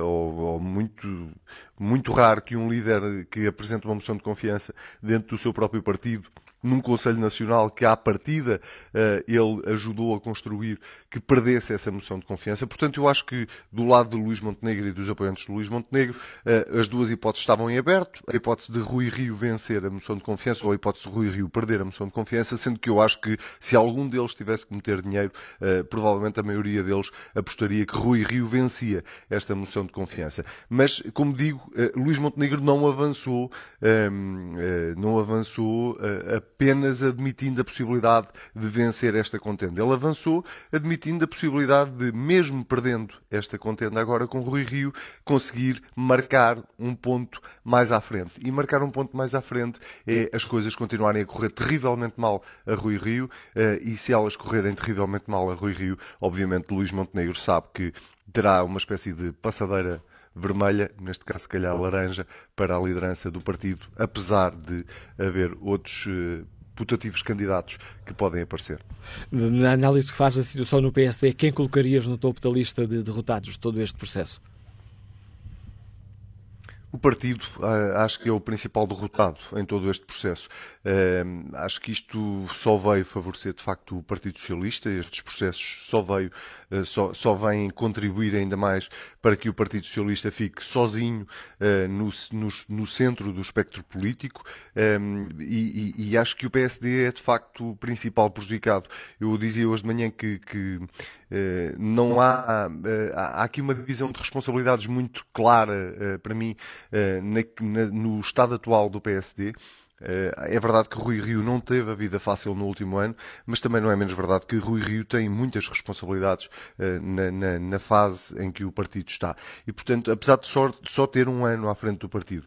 ou, ou muito, muito raro que um líder que apresenta uma moção de confiança dentro do seu próprio partido num Conselho Nacional que, à partida, eh, ele ajudou a construir, que perdesse essa moção de confiança. Portanto, eu acho que, do lado de Luís Montenegro e dos apoiantes de Luís Montenegro, eh, as duas hipóteses estavam em aberto. A hipótese de Rui Rio vencer a moção de confiança ou a hipótese de Rui Rio perder a moção de confiança, sendo que eu acho que, se algum deles tivesse que meter dinheiro, eh, provavelmente a maioria deles apostaria que Rui Rio vencia esta moção de confiança. Mas, como digo, Luís Montenegro não avançou, ehm, não avançou apenas admitindo a possibilidade de vencer esta contenda. Ele avançou admitindo a possibilidade de, mesmo perdendo esta contenda agora com Rui Rio, conseguir marcar um ponto mais à frente. E marcar um ponto mais à frente é as coisas continuarem a correr terrivelmente mal a Rui Rio, eh, e se elas correrem terrivelmente mal a Rui Rio, obviamente Luís Montenegro sabe que terá uma espécie de passadeira vermelha, neste caso se calhar laranja, para a liderança do partido, apesar de haver outros uh, putativos candidatos que podem aparecer. Na análise que faz da situação no PSD, quem colocarias no topo da lista de derrotados de todo este processo? O partido acho que é o principal derrotado em todo este processo. Uh, acho que isto só veio favorecer de facto o Partido Socialista, estes processos só veio, uh, só, só vêm contribuir ainda mais para que o Partido Socialista fique sozinho no, no, no, centro do espectro político um, e, e, e, acho que o PSD é de facto o principal prejudicado. Eu dizia hoje de manhã que, que não há, há aqui uma divisão de responsabilidades muito clara para mim no estado atual do PSD É verdade que Rui Rio não teve a vida fácil no último ano, mas também não é menos verdade que Rui Rio tem muitas responsabilidades na, na, na fase em que o partido está. E, portanto, apesar de só, só ter um ano à frente do partido,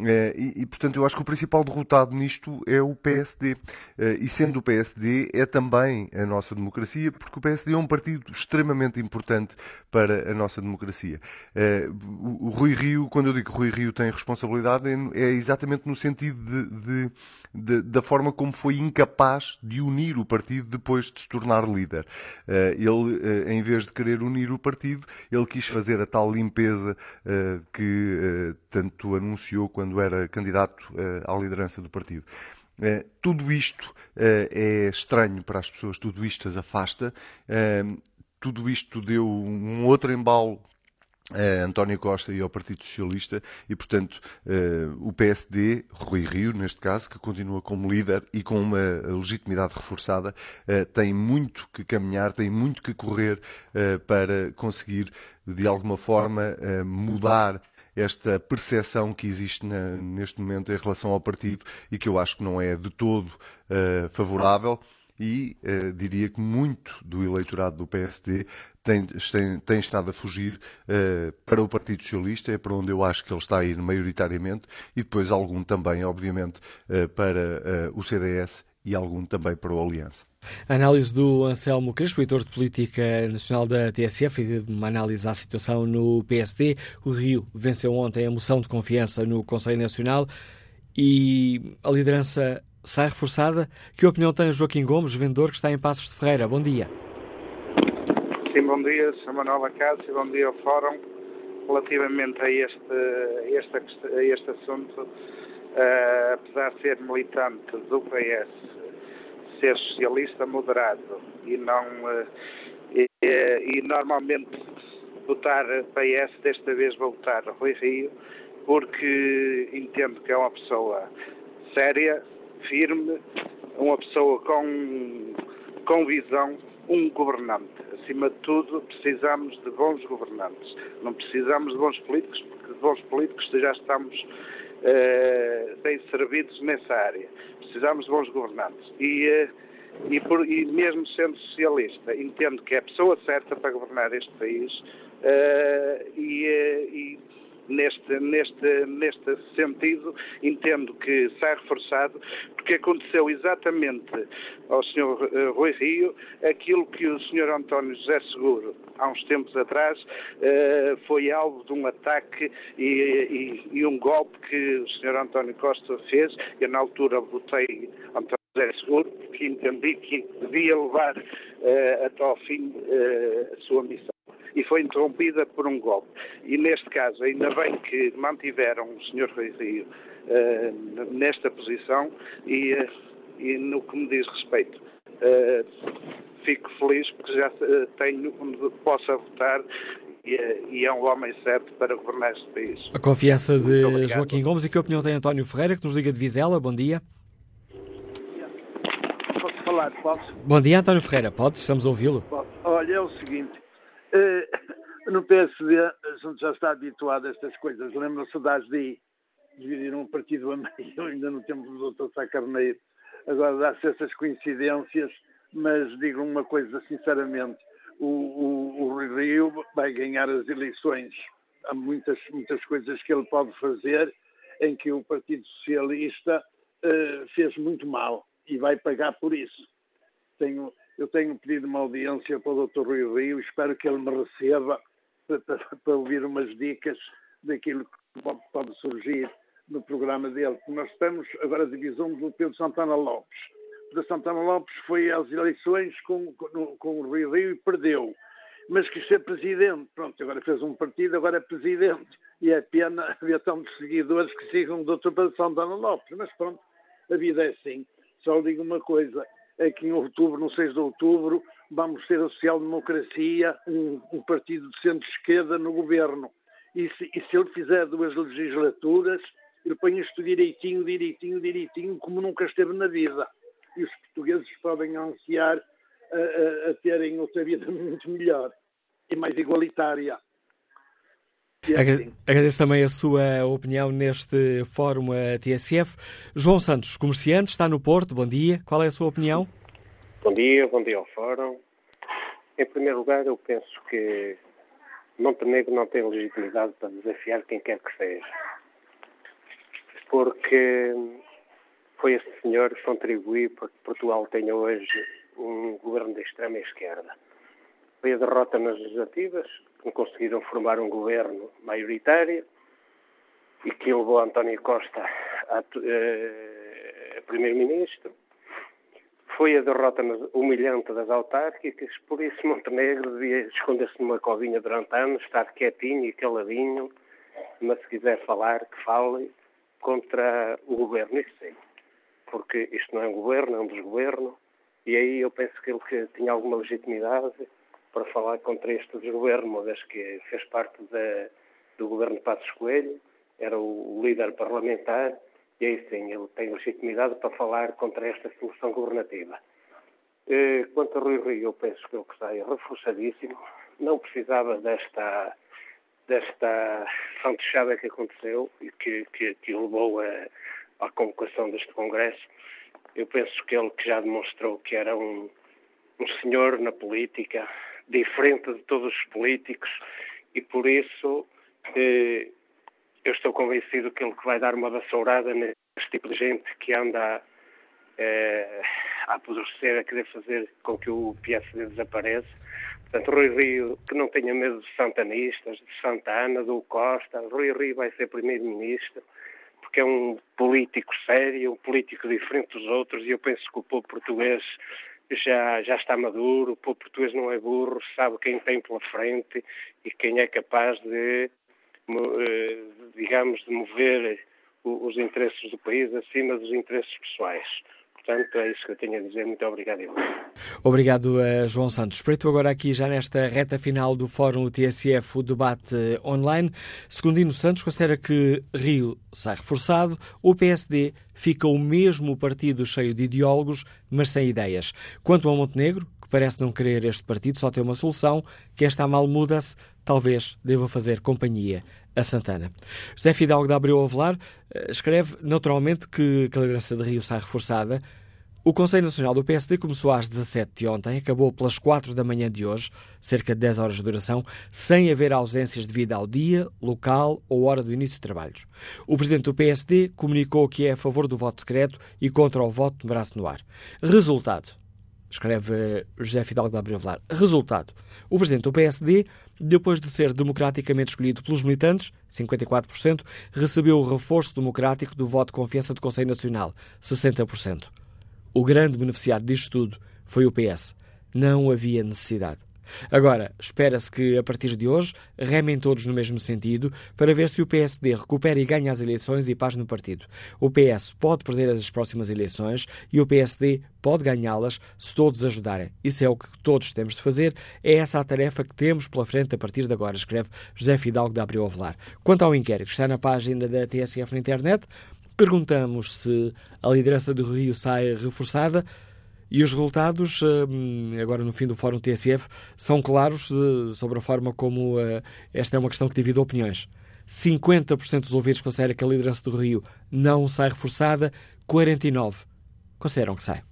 e, e, portanto, eu acho que o principal derrotado nisto é o PSD. É, e sendo o PSD, é também a nossa democracia, porque o PSD é um partido extremamente importante para a nossa democracia. É, o Rui Rio, quando eu digo que Rui Rio tem responsabilidade, é exatamente no sentido de, de, de, da forma como foi incapaz de unir o partido depois de se tornar líder. Ele, em vez de querer unir o partido, ele quis fazer a tal limpeza que tanto anunciou quando era candidato uh, à liderança do partido. Uh, tudo isto uh, é estranho para as pessoas, tudo isto as afasta, tudo isto deu um outro embalo a António Costa e ao Partido Socialista e, portanto, o PSD, Rui Rio, neste caso, que continua como líder e com uma legitimidade reforçada, tem muito que caminhar, tem muito que correr para conseguir, de alguma forma, mudar esta percepção que existe na, neste momento em relação ao partido e que eu acho que não é de todo uh, favorável. E uh, diria que muito do eleitorado do PSD tem, tem, tem estado a fugir uh, para o Partido Socialista, é para onde eu acho que ele está a ir maioritariamente, e depois algum também, obviamente, para o CDS e algum também para o Aliança. A análise do Anselmo Crespo, editor de Política Nacional da TSF, e uma análise à situação no PSD. O Rio venceu ontem a moção de confiança no Conselho Nacional e a liderança sai reforçada. Que opinião tem Joaquim Gomes, vendedor que está em Passos de Ferreira? Bom dia. Sim, bom dia, Sr. Manuel Acácio, bom dia ao Fórum. Relativamente a este, a este, a este assunto, uh, apesar de ser militante do PS, ser socialista moderado e não uh, e, e, normalmente votar PS, desta vez vou votar Rui Rio, porque entendo que é uma pessoa séria, firme, uma pessoa com, com visão, um governante. Acima de tudo, precisamos de bons governantes. Não precisamos de bons políticos, porque de bons políticos já estamos bem servidos nessa área. Precisamos de bons governantes. E, uh, e, por, e, mesmo sendo socialista, entendo que é a pessoa certa para governar este país uh, e, e neste, neste, neste sentido, entendo que sai reforçado, porque aconteceu exatamente ao Sr. Eh, Rui Rio aquilo que o Sr. António José Seguro, há uns tempos atrás, eh, foi alvo de um ataque e, e, e um golpe que o Sr. António Costa fez. Eu, na altura, votei António José Seguro, porque entendi que devia levar uh, até ao fim uh, a sua missão e foi interrompida por um golpe. E neste caso, ainda bem que mantiveram o Sr. Rui Rio uh, nesta posição e, e, no que me diz respeito. Uh, fico feliz porque já tenho onde possa votar e é um homem certo para governar este país. A confiança de Joaquim Gomes e que opinião tem António Ferreira, que nos liga de Vizela. Bom dia. Posso falar, posso? Bom dia, António Ferreira. Pode, estamos a ouvi-lo. Olha, é o seguinte, eh, no PSD, a gente já está habituado a estas coisas. Lembra-se da ASDI, dividir um partido a meio, ainda no tempo do Dr. Sá Carneiro. Agora dá-se essas coincidências, mas digo uma coisa sinceramente: o, o, o Rui Rio vai ganhar as eleições. Há muitas, muitas coisas que ele pode fazer em que o Partido Socialista uh, fez muito mal e vai pagar por isso. Tenho, eu tenho pedido uma audiência para o Dr. Rui Rio, espero que ele me receba para, para, para ouvir umas dicas daquilo que pode, pode, surgir no programa dele. Nós temos agora a divisão do Pedro Santana Lopes. Pedro Santana Lopes foi às eleições com, com, com o Rui Rio e perdeu. Mas quis ser presidente. Pronto, agora fez um partido, agora é presidente. E é pena haver tantos seguidores que sigam o Dr. Pedro Santana Lopes. Mas pronto, a vida é assim. Só digo uma coisa, é que em outubro, no 6 de outubro, vamos ter a social-democracia, um, um, partido de centro-esquerda no governo. E se, e se, ele fizer duas legislaturas, ele põe isto direitinho, direitinho, direitinho, como nunca esteve na vida. E os portugueses podem ansiar a, a, a terem outra vida muito melhor e mais igualitária. Agradeço também a sua opinião neste fórum a TSF. João Santos, comerciante, está no Porto. Bom dia. Qual é a sua opinião? Bom dia, bom dia ao fórum. Em primeiro lugar, eu penso que Montenegro não tem legitimidade para desafiar quem quer que seja. Porque foi esse senhor que contribuiu para que Portugal tenha hoje um governo de extrema esquerda. Foi a derrota nas legislativas, que não conseguiram formar um governo maioritário e que levou António Costa a, eh, a primeiro-ministro. Foi a derrota humilhante das autárquicas, por isso Montenegro devia esconder-se numa covinha durante anos, estar quietinho e caladinho, mas se quiser falar, que fale contra o governo, isso sim. Porque isto não é um governo, é um desgoverno, e aí eu penso que ele que tinha alguma legitimidade para falar contra este desgoverno, uma vez que fez parte da, do governo de Passos Coelho, era o líder parlamentar, e aí sim, ele tem legitimidade para falar contra esta solução governativa. Eh, quanto a Rui Rio, eu penso que ele está reforçadíssimo, não precisava desta desta fantechada que aconteceu e que, que, que levou a, à convocação deste Congresso. Eu penso que ele que já demonstrou que era um, um senhor na política, diferente de todos os políticos, e por isso eh, eu estou convencido que ele que vai dar uma vassourada neste tipo de gente que anda eh, a apodrecer, a querer fazer com que o PSD desapareça. Portanto, Rui Rio, que não tenha medo de santanistas, de Santa Ana, do Costa, Rui Rio vai ser primeiro-ministro, porque é um político sério, um político diferente dos outros, e eu penso que o povo português já, já está maduro, o povo português não é burro, sabe quem tem pela frente e quem é capaz de, eh, digamos, de mover os interesses do país acima dos interesses pessoais. Portanto, é isso que eu tenho a dizer. Muito obrigado, Ivan. Obrigado, João Santos. Espreito agora aqui, já nesta reta final do Fórum TSF, o debate online. Segundino Santos considera que Rio sai reforçado, o PSD fica o mesmo partido cheio de ideólogos, mas sem ideias. Quanto ao Montenegro, que parece não querer este partido, só tem uma solução, que esta mal muda-se, talvez deva fazer companhia a Santana. José Fidalgo da Abreu Avelar eh, escreve naturalmente que a liderança de Rio sai reforçada, o Conselho Nacional do PSD começou às 17 de ontem, acabou pelas 4 da manhã de hoje, cerca de 10 horas de duração, sem haver ausências devido ao dia, local ou hora do início de trabalhos. O presidente do PSD comunicou que é a favor do voto secreto e contra o voto de braço no ar. Resultado: escreve José Fidalgo da Abreu Resultado: o presidente do PSD, depois de ser democraticamente escolhido pelos militantes, 54%, recebeu o reforço democrático do voto de confiança do Conselho Nacional, 60%. O grande beneficiário disto tudo foi o PS. Não havia necessidade. Agora, espera-se que, a partir de hoje, remem todos no mesmo sentido para ver se o PSD recupera e ganha as eleições e paz no partido. O PS pode perder as próximas eleições e o PSD pode ganhá-las se todos ajudarem. Isso é o que todos temos de fazer. É essa a tarefa que temos pela frente a partir de agora, escreve José Fidalgo da Abreu Avelar. Quanto ao inquérito, está na página da TSF na internet. Perguntamos se a liderança do Rio sai reforçada e os resultados, hum, agora no fim do Fórum TSF, são claros eh, sobre a forma como eh, esta é uma questão que divide opiniões. 50% dos ouvidos consideram que a liderança do Rio não sai reforçada, 49% consideram que sai.